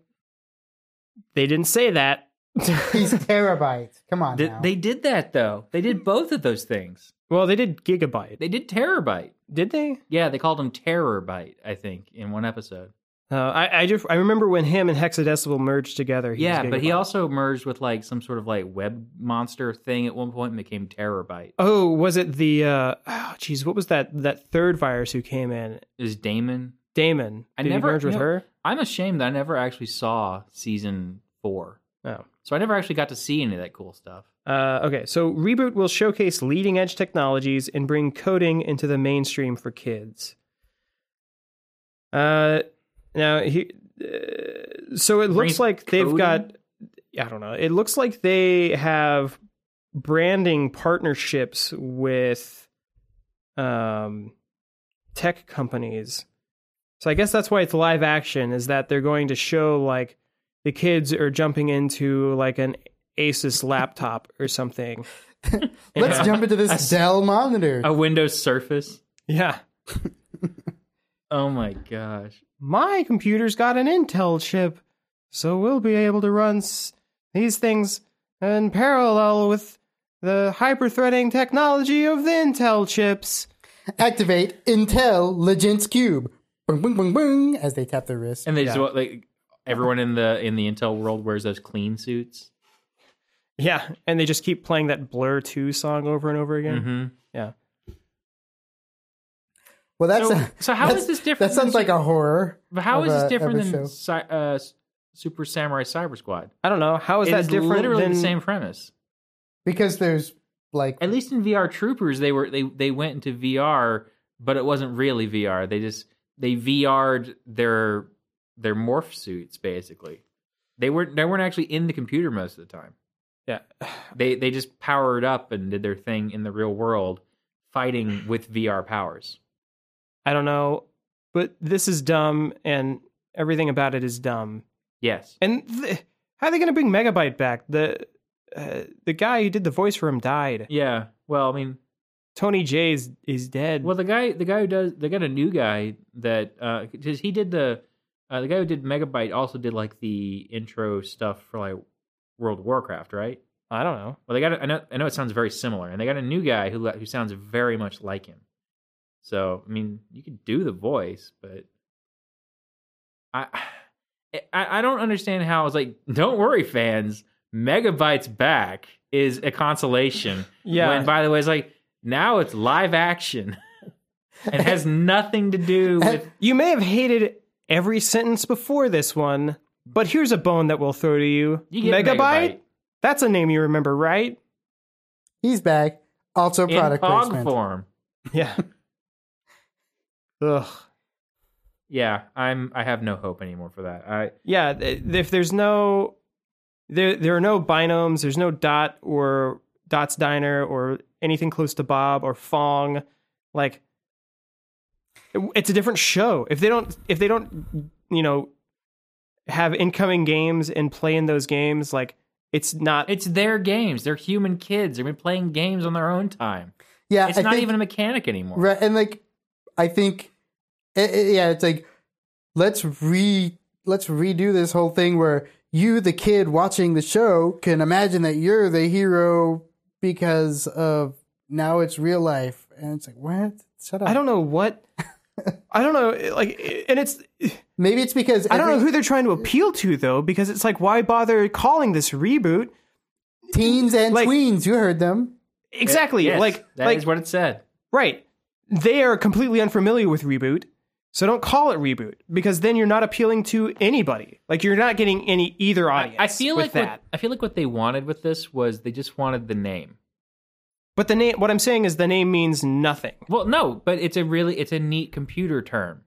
they didn't say that. *laughs*
He's terabyte. Come on
Did-
now.
they did that though. They did both of those things.
well, they did Gigabyte.
They did terabyte.
Did they?
Yeah, they called him Terrorbyte, I think, in one episode.
Uh, I I just I remember when him and Hexadecimal merged together. he was
yeah, but he also merged with like some sort of like web monster thing at one point and became Terrorbyte.
Oh, was it the? uh Oh, jeez, what was that? That third virus who came in?
Is Daemon?
Daemon.
I
Did
never-
he merge with
you know-
her?
I'm ashamed that I never actually saw season four.
Oh.
So I never actually got to see any of that cool stuff.
Uh, okay, so Reboot will showcase leading edge technologies and bring coding into the mainstream for kids. Uh, now, he, uh, so it looks like they've
coding?
got, I don't know, it looks like they have branding partnerships with um, tech companies. So I guess that's why it's live action, is that they're going to show like the kids are jumping into like an Asus laptop or something. *laughs*
Let's
Yeah.
jump into this Dell monitor.
A Windows Surface.
Yeah. *laughs*
Oh my gosh.
My computer's got an Intel chip, so we'll be able to run s- these things in parallel with the hyper-threading technology of the Intel chips.
Activate Intel Legends Cube. Boom, boom, boom, boom, as they tap their wrist.
And they just
Yeah.
what like everyone in the in the Intel world wears those clean suits.
Yeah, and they just keep playing that Blur 2 song over and over again.
Mm-hmm.
Yeah.
Well, that's
So, so how
that's-
is this different?
That sounds
than,
like a horror.
But how is this different than. Si- uh, Super Samurai Cyber Squad?
I don't know. How is
It
that
is
different
literally
than
the same premise.
because there's like
At least in VR Troopers, they were they they went into VR, but it wasn't really VR. They just they VR'd their their morph suits basically. They weren't they weren't actually in the computer most of the time.
Yeah. *sighs*
They they just powered up and did their thing in the real world, fighting *sighs* with VR powers.
I don't know, but this is dumb and everything about it is dumb.
Yes.
And th- how are they going to bring Megabyte back? The uh, the guy who did the voice for him died.
Yeah. Well, I mean,
Tony Jay is, is dead.
Well, the guy, the guy who does, they got a new guy that uh, 'cause he did the, uh, the guy who did Megabyte also did like the intro stuff for like World of Warcraft, right?
I don't know.
Well, they got, a, I know, I know it sounds very similar, and they got a new guy who who sounds very much like him. So, I mean, you could do the voice, but I, *sighs* I, I don't understand how it's like. *laughs* Don't worry, fans. Megabyte's back is a consolation. *laughs*
Yeah.
When, by the way, it's like now it's live action. *laughs* it has nothing to do with.
You may have hated every sentence before this one, but here's a bone that we'll throw to you.
You get Megabyte.
That's a name you remember, right?
he's back. Also
in
product
POG
placement.
form.
Yeah. *laughs* Ugh.
Yeah, I'm. I have no hope anymore for that. I
Yeah, if there's no there there are no binomes, there's no dot or Dot's Diner or anything close to Bob or Phong, like it- it's a different show. If they don't if they don't you know have incoming games and play in those games, like it's not
it's their games. They're human kids. They've been playing games on their own time.
Yeah,
It's
I
not
think-
even a mechanic anymore.
Right, and like, I think, i i- yeah, it's like let's re let's redo this whole thing where you, the kid watching the show, can imagine that you're the hero because of now it's real life, and it's like what? Shut up.
I don't know what I don't know like and it's
Maybe it's because
I don't know who they're trying to appeal to though because it's like why bother calling this reboot?
teens and
like-
tweens. You heard them.
Exactly.
Yes,
like
that is
like
what it said.
Right. They are completely unfamiliar with reboot. So don't call it reboot because then you're not appealing to anybody. Like you're not getting any either audience.
I feel
with
like
that.
what, I feel like what they wanted with this was they just wanted the name.
But the name what I'm saying is the name means nothing.
Well, no, but it's a really it's a neat computer term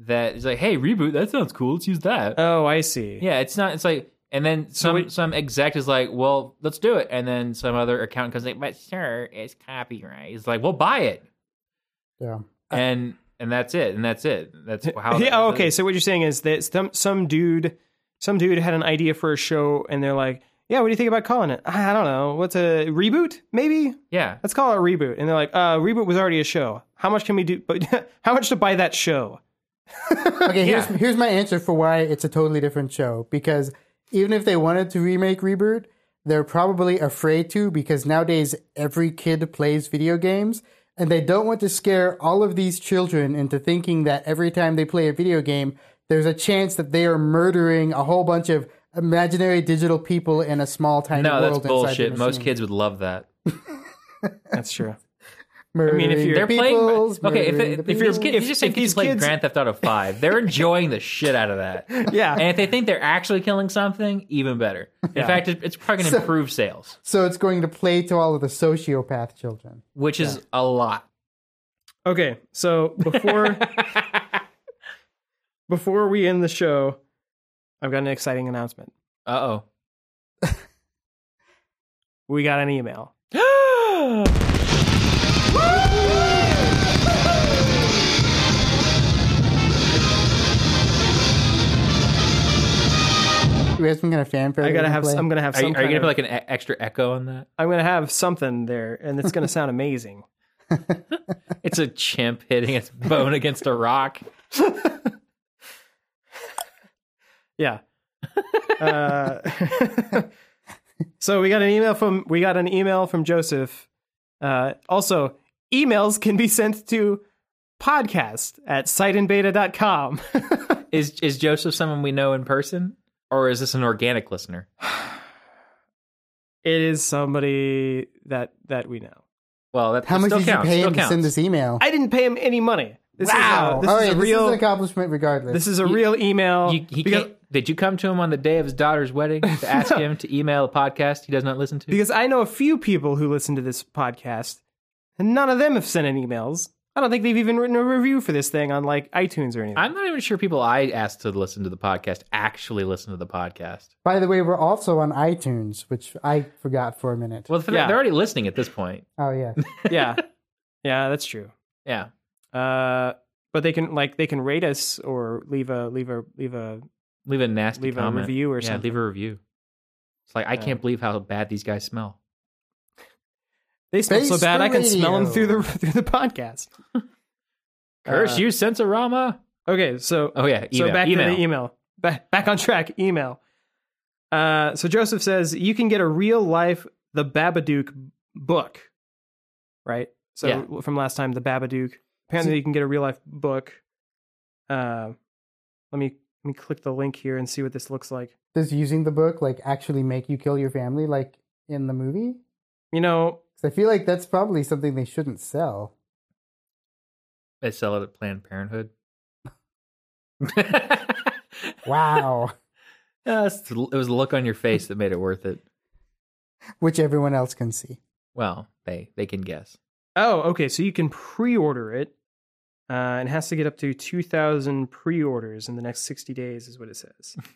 that is like, hey, reboot. That sounds cool. Let's use that.
Oh, I see.
Yeah, it's not. It's like, and then some
it-
some exec is like, well, let's do it, and then some other accountant comes like, but sir, it's copyright. It's like, well, buy it,
Yeah.
and and that's it, and that's it. That's *laughs* how.
yeah, okay. So what you're saying is that some some dude some dude had an idea for a show and they're like, "Yeah, what do you think about calling it?" I don't know. What's a reboot? Maybe?
Yeah,
Let's call it a reboot. And they're like, "Uh, reboot was already a show. How much can we do but *laughs* how much to buy that show?" *laughs*
Okay, here's
Yeah.
here's my answer for why it's a totally different show. Because even if they wanted to remake Reboot, they're probably afraid to because nowadays every kid plays video games and they don't want to scare all of these children into thinking that every time they play a video game, there's a chance that they are murdering a whole bunch of imaginary digital people in a small tiny
no,
world
that's
inside the
bullshit. Most kids would love that. *laughs*
That's true.
Murdering I mean,
if you're-
They're
peoples,
playing. Okay, if, it,
the
if you're
people.
if, if you just say
if
kids
these
play
kids-
Grand Theft Auto Five, they're *laughs* enjoying the shit out of that.
Yeah.
And if they think they're actually killing something, even better. In
Yeah.
fact, it, it's probably going to improve sales,
so it's going to play to all of the sociopath children.
which is a lot.
Okay, so before *laughs* before we end the show, I've got an exciting announcement.
Uh oh. *laughs*
We got an email.
We have some kind of fanfare?
I
that
gotta have.
play?
I'm gonna have
Are
some.
you, are you gonna
of-
put like an e- extra echo on that?
I'm gonna have something there, and it's gonna sound amazing. *laughs*
It's a chimp hitting its bone against a rock. *laughs*
Yeah. *laughs* Uh, *laughs* so we got an email from we got an email from Joseph. Uh, also, emails can be sent to podcast at siteandbeta.com. *laughs*
Is is Joseph someone we know in person, or is this an organic listener?
it is somebody that that we know.
Well, that
How much
still
did
counts,
you pay
still
him to send this email?
I didn't pay him any money. This
wow!
is a, this
All
is
right,
a
this
real
is an accomplishment regardless.
this is a real email.
You, he
because,
can't, did you come to him on the day of his daughter's wedding to *laughs* ask him to email a podcast he does not listen to?
because I know a few people who listen to this podcast, and none of them have sent in emails. I don't think they've even written a review for this thing on like iTunes or anything.
I'm not even sure people I asked to listen to the podcast actually listen to the podcast.
By the way, we're also on iTunes, which I forgot for a minute.
Well, they're
Yeah.
they're already listening at this point.
oh yeah, *laughs*
yeah, *laughs* yeah, that's true.
Yeah.
Uh, but they can like they can rate us or leave a leave a leave a
Leave a nasty
Leave a review or
yeah,
something.
leave a review. It's like I
Yeah.
can't believe how bad these guys smell.
They smell so bad I can smell them through the *laughs* through the podcast. *laughs*
Curse
Uh,
you, Sensorama.
Okay, so
Oh yeah,
so back
email.
to the email. Back back on track. Email. Uh, so Joseph says you can get a real life The Babadook book, right? So
Yeah.
from last time, The Babadook. Apparently, you can get a real life book. Uh, let me let me click the link here and see what this looks like.
does using the book like actually make you kill your family, like in the movie?
You know,
'Cause I feel like that's probably something they shouldn't sell.
They sell it at Planned Parenthood.
Wow, *laughs*
Yes, it was the look on your face that made it worth it.
which everyone else can see.
Well, they they can guess.
Oh, okay. So you can pre-order it, uh, and it has to get up to two thousand pre-orders in the next sixty days, is what it says. *laughs*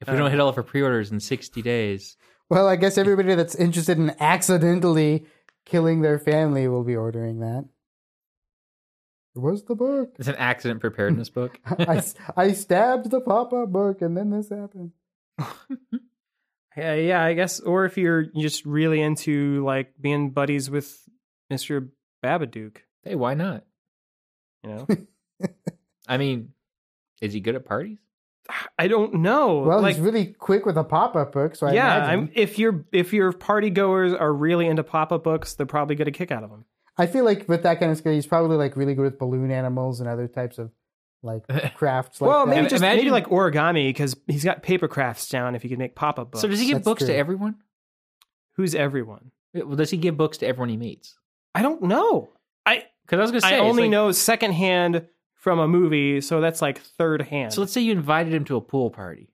If we
Uh,
don't hit all of our pre-orders in 60 days,
Well, I guess everybody that's interested in accidentally killing their family will be ordering that. Where's the book?
it's an accident preparedness *laughs* book.
I, I stabbed the pop-up book and then this happened. *laughs*
Yeah, yeah, I guess. Or if you're just really into like being buddies with Mister Babadook,
hey, why not?
You know. *laughs*
I mean, is he good at parties?
I don't know.
Well,
like,
he's really quick with a pop-up book, so I
yeah,
imagine.
I'm, if your if your party goers are really into pop-up books, they're probably get a kick out of them.
I feel like with that kind of skill, he's probably like really good with balloon animals and other types of like *laughs* crafts. Like
well,
that.
maybe just maybe like origami because he's got paper crafts down. If he could make pop-up books,
So does he give
That's
books
true.
to everyone?
Who's everyone?
Well, does he give books to everyone he meets?
I don't know. I
Because I was going to say,
I only
like-
know secondhand from a movie, so that's like third hand.
So let's say you invited him to a pool party,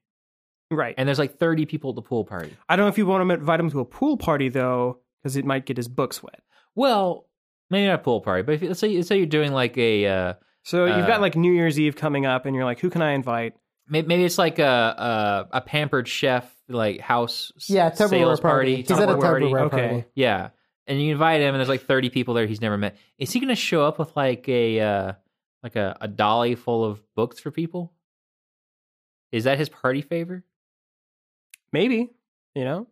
right.
and there's like 30 people at the pool party.
I don't know if you want to invite him to a pool party though, because it might get his books wet.
Well, maybe not a pool party, but if, let's say let's say you're doing like a uh,
So you've got
Uh,
like New Year's Eve coming up, and you're like, who can I invite?
maybe it's like a a, a pampered chef like house
yeah, Tupperware
sales
party. He's at a
Tupperware party,
Tupperware
okay.
party.
Yeah, and you invite him, and there's like 30 people there he's never met. Is he going to show up with like a uh, like a, a dolly full of books for people? Is that his party favor?
Maybe you know.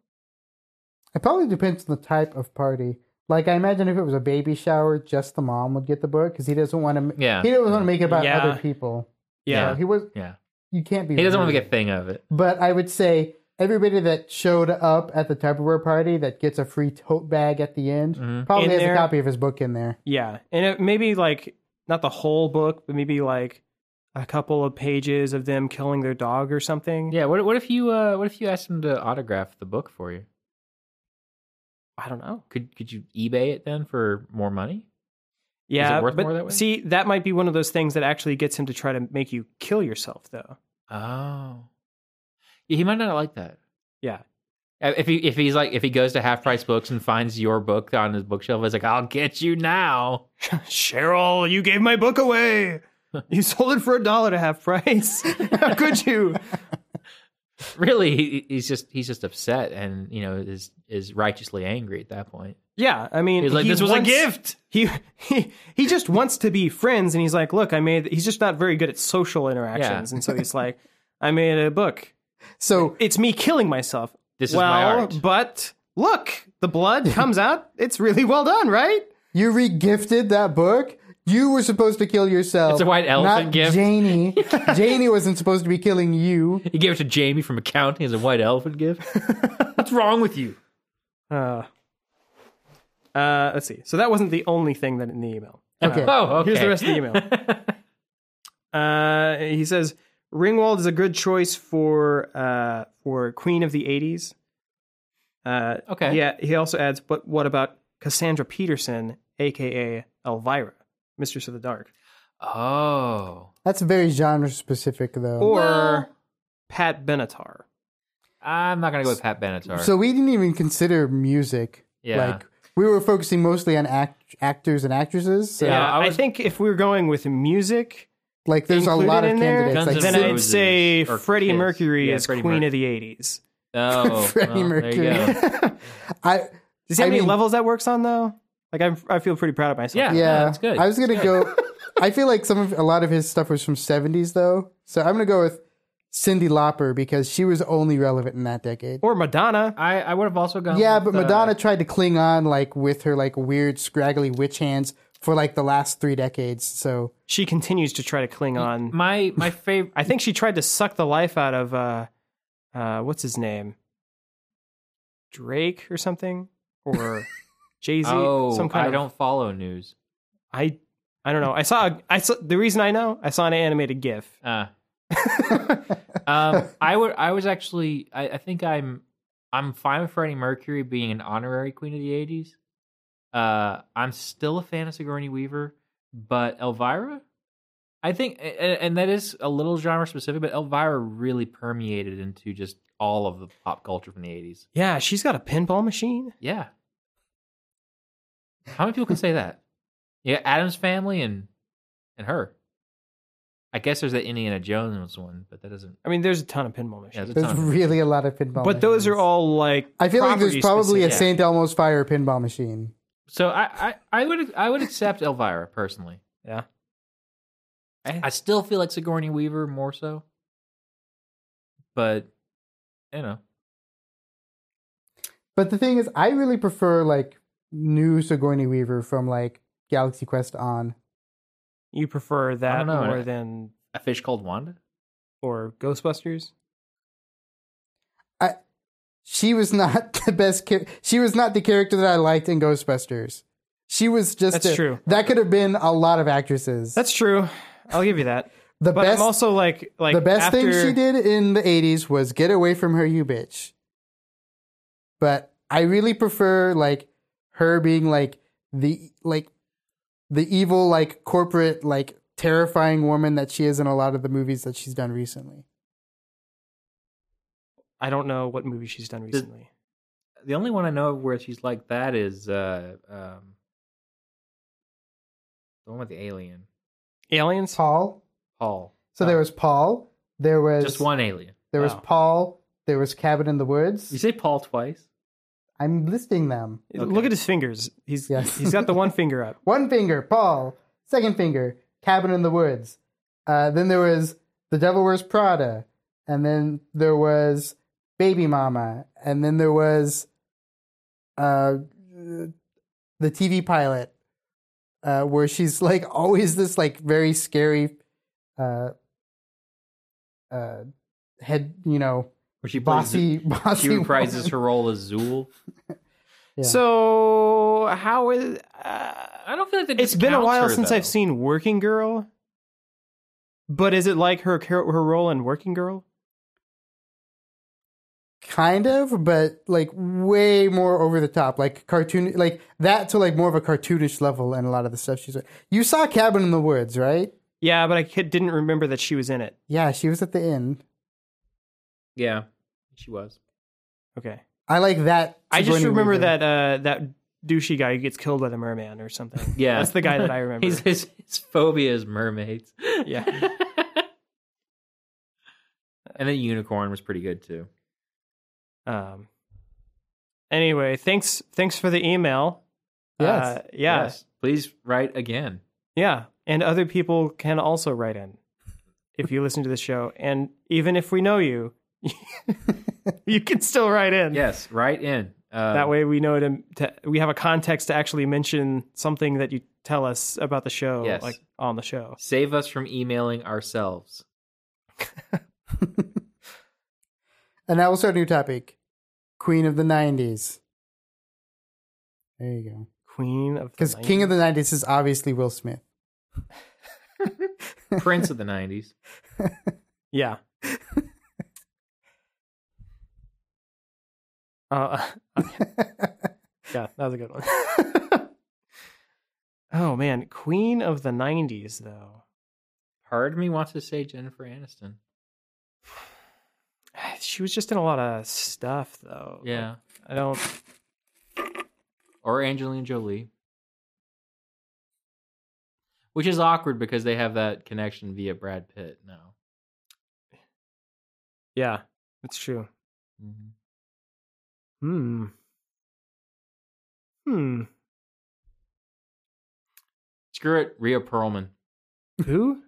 It probably depends on the type of party. Like I imagine if it was a baby shower, just the mom would get the book because he doesn't want to.
Yeah.
he doesn't want to make it about
Yeah.
other people.
Yeah.
So he was.
Yeah,
You can't be.
he doesn't want to
rude.
make a thing of it.
But I would say everybody that showed up at the Tupperware party that gets a free tote bag at the end
Mhm.
probably
In
has
there-
a copy of his book in there.
Yeah, and it, maybe like not the whole book, but maybe like a couple of pages of them killing their dog or something.
Yeah. What what if you uh what if you asked him to autograph the book for you?
I don't know.
Could could you eBay it then for more money?
Yeah,
worth
but
more that way?
see, that might be one of those things that actually gets him to try to make you kill yourself, though.
Oh, yeah, he might not like that.
Yeah.
Uh, If he if he's like if he goes to half price books and finds your book on his bookshelf, he's like, "I'll get you now." *laughs*
Cheryl, you gave my book away. *laughs* You sold it for a dollar to half price. *laughs* How could you?
Really, he, he's just he's just upset and you know is is righteously angry at that point.
Yeah, I mean,
He's like,
he
"This was
wants-
a gift."
He, he he just wants to be friends, and he's like, "Look, I made." He's just not very good at social interactions, and so he's like, "I made a book.
So
It's me killing myself."
This is
well,
my art.
but look, the blood *laughs* comes out. It's really well done, right?
you regifted that book. You were supposed to kill yourself.
It's a white elephant
not
gift.
Janie. *laughs* Janie wasn't supposed to be killing you.
He gave it to Jamie from accounting as a white elephant gift. *laughs* What's wrong with you?
Uh, uh, let's see. So that wasn't the only thing that in the email.
Okay.
Oh, okay.
Here's the rest of the email. Uh, he says Ringwald is a good choice for uh, for Queen of the '80s. Uh,
Okay.
Yeah. He also adds, but what about Cassandra Peterson, aka Elvira, Mistress of the Dark,
Oh,
That's very genre specific, though.
or
Well-
Pat Benatar?
I'm not gonna go with Pat Benatar.
so we didn't even consider music.
Yeah.
Like we were focusing mostly on act- actors and actresses. So
Yeah,
Yeah,
I
I, think if we were going with music,
like there's a lot of
in there,
candidates.
Guns
Like
N'
then
Sid-
I'd
Roses
say
or
Freddie
Kiss.
Mercury
Yeah,
is
Freddie
Queen
Mercury.
of the '80s.
oh, *laughs*
Freddie
well, there
Mercury.
you go. *laughs*
I
Do you see how
I
many
mean-
levels that works on though? Like I'm, I feel pretty proud of myself.
Yeah.
yeah,
that's good.
I was gonna go. *laughs* I feel like some of a lot of his stuff was from 70s though, so I'm gonna go with Cyndi Lauper because she was only relevant in that decade.
Or Madonna.
I, I would have also gone.
Yeah,
with,
but
uh,
Madonna tried to cling on like with her like weird scraggly witch hands for like the last three decades. So
She continues to try to cling on.
my my favorite.
I think she tried to suck the life out of uh, uh, what's his name, Drake or something, or *laughs* Jay Z.
Oh,
some kind
I
of.
don't follow news.
I I don't know. I saw. I saw the reason I know. I saw an animated GIF.
Uh, *laughs* um, I would. I was actually. I, I think I'm. I'm fine with Freddie Mercury being an honorary Queen of the '80s. Uh, I'm still a fan of Sigourney Weaver, but Elvira, I think, and, and that is a little genre specific, but Elvira really permeated into just all of the pop culture from the '80s.
Yeah, she's got a pinball machine.
Yeah. How many people can say that? Yeah, Addams family and and her. I guess there's that Indiana Jones one, but that doesn't.
I mean, there's a ton of pinball
Yeah,
machines,
there's a
there's really a lot of pinball.
but those are all like.
I feel like there's
property
probably a. St. Elmo's Fire pinball machine.
So I, I, I would I would accept Elvira personally.
Yeah.
I still feel like Sigourney Weaver more so, but you know,
But the thing is, I really prefer like new Sigourney Weaver from like Galaxy Quest on.
You prefer that
know.
more than
a fish called Wanda.
or Ghostbusters?
She was not *laughs* the best. Char- she was not the character that I liked in Ghostbusters. She was just
That's
a-
true.
That could have been a lot of actresses.
That's true. I'll give you that. *laughs*
the
But
best.
I'm also like like
the best
after,
thing she did in the 80s was get away from her you bitch but i really prefer like her being like the like the evil like corporate like terrifying woman that she is in a lot of the movies that she's done recently
I don't know what movie she's done recently.
The only one I know of where she's like that is uh, um, the one with the alien,
Aliens.
paul
Paul.
so there was paul there was
Just one alien.
there was
Oh.
paul there was cabin in the woods
You say Paul twice?
i'm listing them
Look at his fingers. He's
Yes.
he's got the one *laughs* finger up.
One finger, Paul. Second finger, Cabin in the Woods. Uh, then there was The Devil Wears Prada. And then there was Baby Mama. And then there was uh, the TV pilot, uh, where she's *laughs* like always this like very scary uh, uh, head, you know,
Where she plays,
bossy, bossy. *laughs*
she reprises
woman.
her role as Zuul.
Yeah.
So how is? Uh,
I don't feel like that.
it's been a while
her,
since
though.
I've seen Working Girl. But is it like her her role in Working Girl?
Kind of, but like way more over the top, like cartoon, like that to like more of a cartoonish level and a lot of the stuff she's. Like, you saw Cabin in the Woods, right?
Yeah, but I didn't remember that she was in it.
Yeah, she was at the end.
Yeah, she was.
Okay.
I like that.
I just remember
Weaver.
that uh, that douchey guy who gets killed by the merman or something. *laughs*
Yeah,
That's the guy that I *laughs* remember.
He's, his, his phobia is mermaids.
Yeah. *laughs*
and then unicorn was pretty good too.
Um. Anyway, thanks thanks for the email.
Yes.
Uh, yeah.
Yes. Please write again.
Yeah. And other people can also write in if you listen to the show. And even if we know you, *laughs* you can still write in.
Yes, write in. Uh,
That way we know to, to we have a context to actually mention something that you tell us about the show,
Yes.
like on the show.
save us from emailing ourselves. *laughs*
And now we'll start a new topic: Queen of the '90s. There you go.
Queen of
Because King of the '90s is obviously Will Smith. *laughs* *laughs*
Prince of the '90s. *laughs*
Yeah. Uh, yeah, that was a good one. oh man, Queen of the '90s, though.
Part of me wants to say Jennifer Aniston. *sighs* *sighs*
She was just in a lot of stuff, though.
Yeah,
I don't.
or Angelina Jolie. Which is awkward because they have that connection via Brad Pitt now.
Yeah, it's true.
Mhm.
Hmm. Hmm.
Screw it, Rhea Perlman.
Who?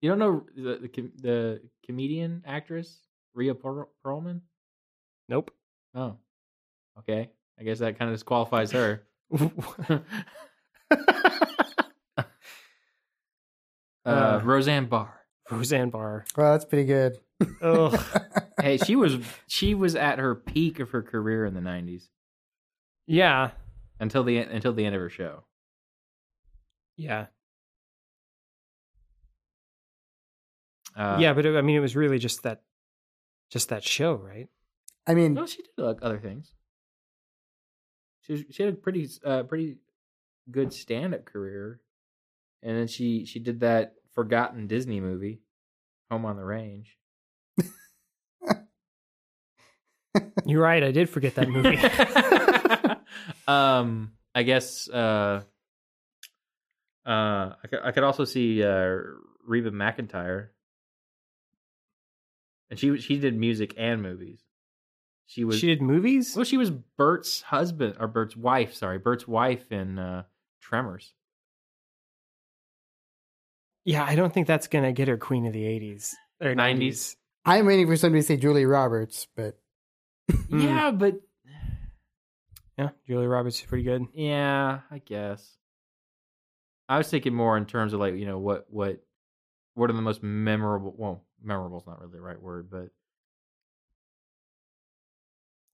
You don't know the the, the comedian actress Rhea Per- Perlman?
Nope.
Oh, okay. I guess that kind of disqualifies her. *laughs* *laughs* uh,
Uh.
Roseanne Barr.
Roseanne Barr.
Well, that's pretty good.
Ugh. *laughs*
Hey, she was she was at her peak of her career in the '90s
yeah.
until the until the end of her show.
Yeah.
Uh,
yeah, but it, I mean, it was really just that, just that show, right?
I mean,
No, she did like other things. She was, she had a pretty uh, pretty good stand up career, and then she she did that forgotten Disney movie, Home on the Range. *laughs*
You're right. I did forget that movie. *laughs*
um, I guess uh, uh, I could, I could also see uh, Reba McEntire, and she she did music and movies. She was
she did movies.
well, she was Bert's husband or Bert's wife. Sorry, Bert's wife in uh, Tremors.
Yeah, I don't think that's gonna get her Queen of the '80s or
90s.
'90s.
I'm waiting for somebody to say Julie Roberts, but *laughs*
Hmm.
Yeah, but
Yeah, Julie Roberts is pretty good.
yeah, I guess. I was thinking more in terms of like you know what what what are the most memorable? Well, memorable is not really the right word, but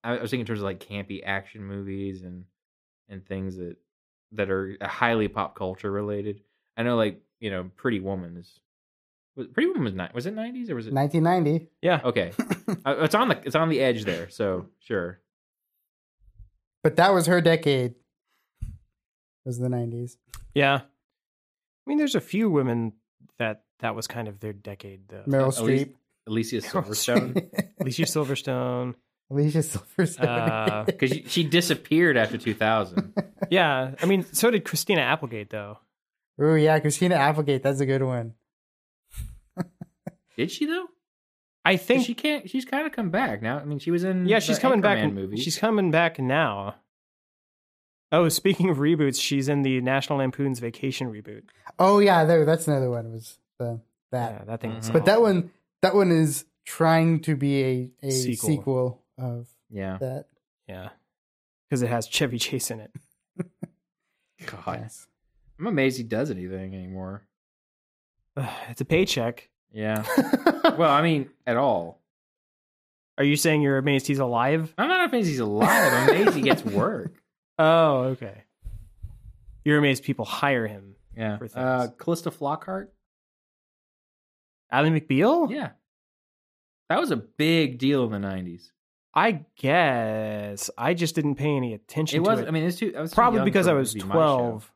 I I was thinking in terms of like campy action movies and and things that that are highly pop culture related. I know, like you know, Pretty Woman is was Pretty Woman was ni- was it nineties or was it
1990.
Yeah.
okay? *laughs* Uh, it's on the it's on the edge there, so sure.
But that was her decade. Was the 90s.
Yeah. I mean, there's a few women that that was kind of their decade, though.
Meryl
At least-
Streep.
Alicia *laughs*
Meryl
Silverstone. *laughs*
Alicia Silverstone.
Alicia Silverstone.
Uh,
because she, she disappeared after 2000 *laughs*
Yeah, I mean, so did Christina Applegate, though.
oh yeah, Christina Applegate. That's a good one.
did she though
I think
she can't she's kind of come back now i mean she was in
Yeah, she's
the
coming back.
Anchorman movie
She's coming back now. Oh, speaking of reboots, she's in the National Lampoon's Vacation reboot.
Oh yeah, there. That's another one. Was the that.
Yeah, that thing. was
Mhm.
But that one, that one is trying to be a, a
Sequel.
sequel. of
yeah
that.
yeah, because it has Chevy Chase in it. *laughs*
god
Yes.
i'm amazed he does anything anymore
Ugh, *sighs* it's a paycheck.
yeah *laughs* well i mean at all
Are you saying you're amazed he's alive?
i'm not amazed he's alive i'm amazed he gets *laughs* work
Oh, okay. You're amazed people hire him.
yeah
For things.
uh calista flockhart
Ally McBeal?
yeah that was a big deal in the 90s
I guess I just didn't pay any attention
It
to
was.
it.
I mean, it's too. I was
Probably
young
because I was
be
twelve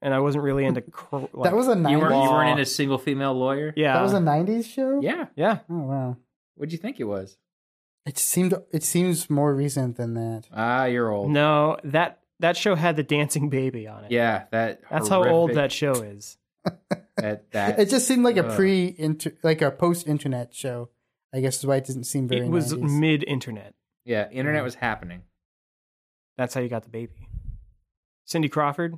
and I wasn't really into. Cr- *laughs* like,
that was a
You
90s.
weren't. You weren't in a single female lawyer.
yeah.
That was a 90s show?
Yeah.
yeah.
Oh, wow.
What'd you think it was?
It seemed it seems more recent than that.
Ah, you're old.
No, that that show had the dancing baby on it.
Yeah, that.
That's how old that show is. *laughs*
That, that
It just seemed like a pre inter like a post internet show. I guess is why it didn't seem very
It was mid internet.
yeah, internet was happening.
That's how you got the baby. Cindy Crawford.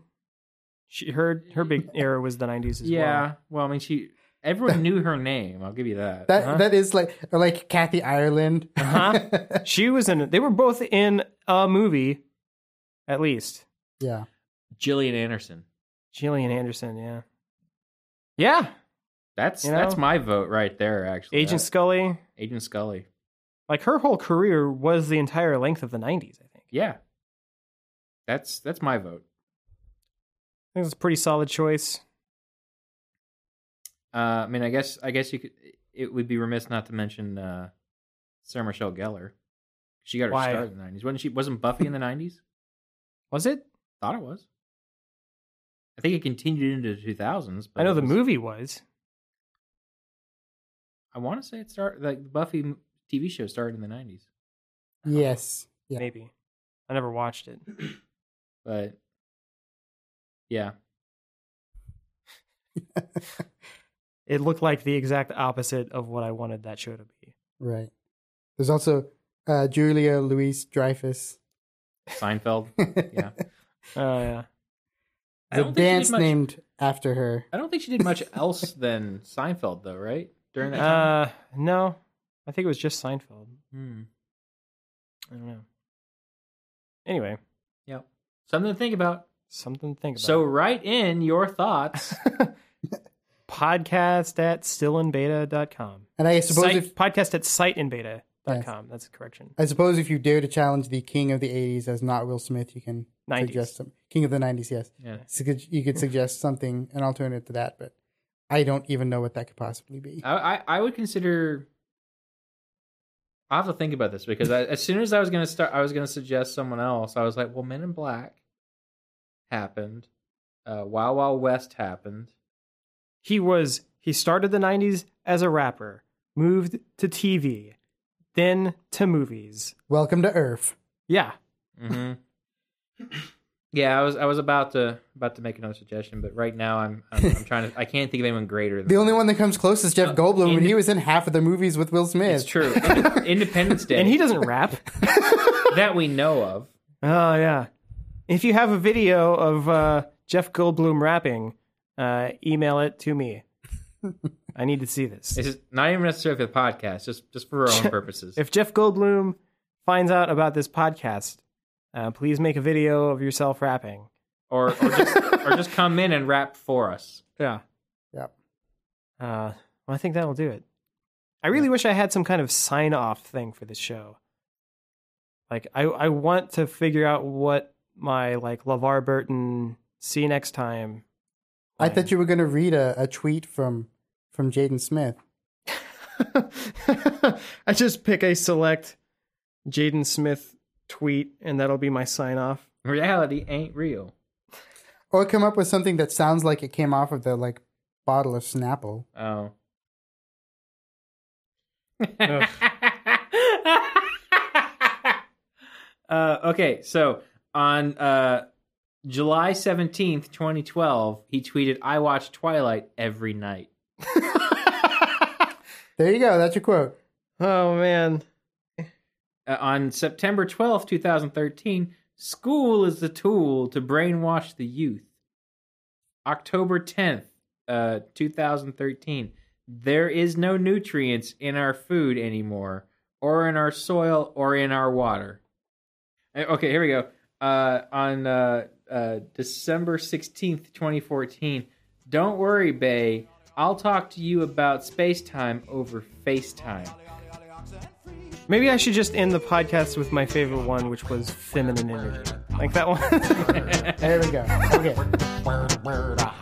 She her her big *laughs* era was the nineties as
yeah.
well.
Well, I mean, she. Everyone knew her name. I'll give you that.
That
Uh-huh.
that is like like Kathy Ireland.
Uh-huh. *laughs* She was in they were both in a movie, at least.
yeah.
Gillian Anderson.
Gillian Anderson, yeah. Yeah.
That's
You know?
that's my vote right there. Actually,
Agent
That-
Scully.
Agent Scully.
Like her whole career was the entire length of the nineties, I think.
Yeah. That's that's my vote.
I think it's a pretty solid choice.
Uh, I mean, I guess I guess you could. It would be remiss not to mention uh, Sarah Michelle Gellar. She got her
Why?
start in the nineties, wasn't she? Wasn't Buffy in the nineties?
Was it?
Thought it was. I think it continued into the two thousands.
I know the movie was.
I want to say it started like the Buffy TV show started in the nineties,
Yes. Yeah.
Maybe. I never watched it. *clears throat*
but yeah, *laughs*
It looked like the exact opposite of what I wanted that show to be.
Right. There's also uh, Julia Louise Dreyfus.
Seinfeld. yeah, *laughs*
Oh yeah.
The
don't think she did
dance
much-
named after her.
I don't think she did much else than Seinfeld, though, right? During that time.
Uh no. I think it was just Seinfeld.
Hmm.
I don't know. Anyway,
Yep. Something to think about.
something to think about.
So write in your thoughts. *laughs*
podcast at stillinbeta.com.
And I suppose
Site,
if
podcast at siteinbeta.com. That's a correction.
I suppose if you dare to challenge the king of the '80s as not Will Smith, you can
90s.
suggest some king of the '90s. Yes,
yeah.
so you could *laughs* suggest something an alternative to that, but I don't even know what that could possibly be.
I, I, I would consider. I have to think about this because I, as soon as I was going to start, I was going to suggest someone else. I was like, well, Men in Black happened. Uh, Wild Wild West happened.
He was he started the 90s as a rapper, moved to TV, then to movies.
Welcome to Earth.
Yeah.
hmm *coughs* yeah, I was I was about to about to make another suggestion, but right now I'm I'm, I'm *laughs* trying to. I can't think of anyone greater. Than
The only one that comes close is Jeff Goldblum, and
Indi-
he was in half of the movies with Will Smith.
It's true. *laughs* Inde- Independence Day,
And he doesn't rap. *laughs*
that we know of.
Oh yeah. If you have a video of uh, Jeff Goldblum rapping, uh, email it to me. I need to see this.
It's not even necessarily for the podcast, just just for our own *laughs* purposes.
If Jeff Goldblum finds out about this podcast, uh, please make a video of yourself rapping.
or or just *laughs* or just come in and rap for us.
Yeah.
Yep.
Uh, well, I think that'll do it. I really wish I had some kind of sign off thing for this show. Like, I, I want to figure out what my like LeVar Burton see you next time.
I thought you were going to read a, a tweet from from Jaden Smith. *laughs*
I just pick a select Jaden Smith tweet, and that'll be my sign off.
Reality ain't real.
Or come up with something that sounds like it came off of the like bottle of Snapple.
Oh. *laughs* Uh, okay, so on uh, July 17th, 2012, he tweeted, I watch Twilight every night. *laughs*
There you go. That's your quote.
oh man,
Uh, on September 12th, 2013, school is the tool to brainwash the youth. October 10th, uh, 2013, there is no nutrients in our food anymore, or in our soil, or in our water. Uh, Okay, here we go. Uh, on uh, uh, December 16th, 2014, don't worry, Bay. I'll talk to you about space time over FaceTime.
maybe I should just end the podcast with my favorite one, which was feminine energy, like that one. *laughs*
There we go. Okay. *laughs*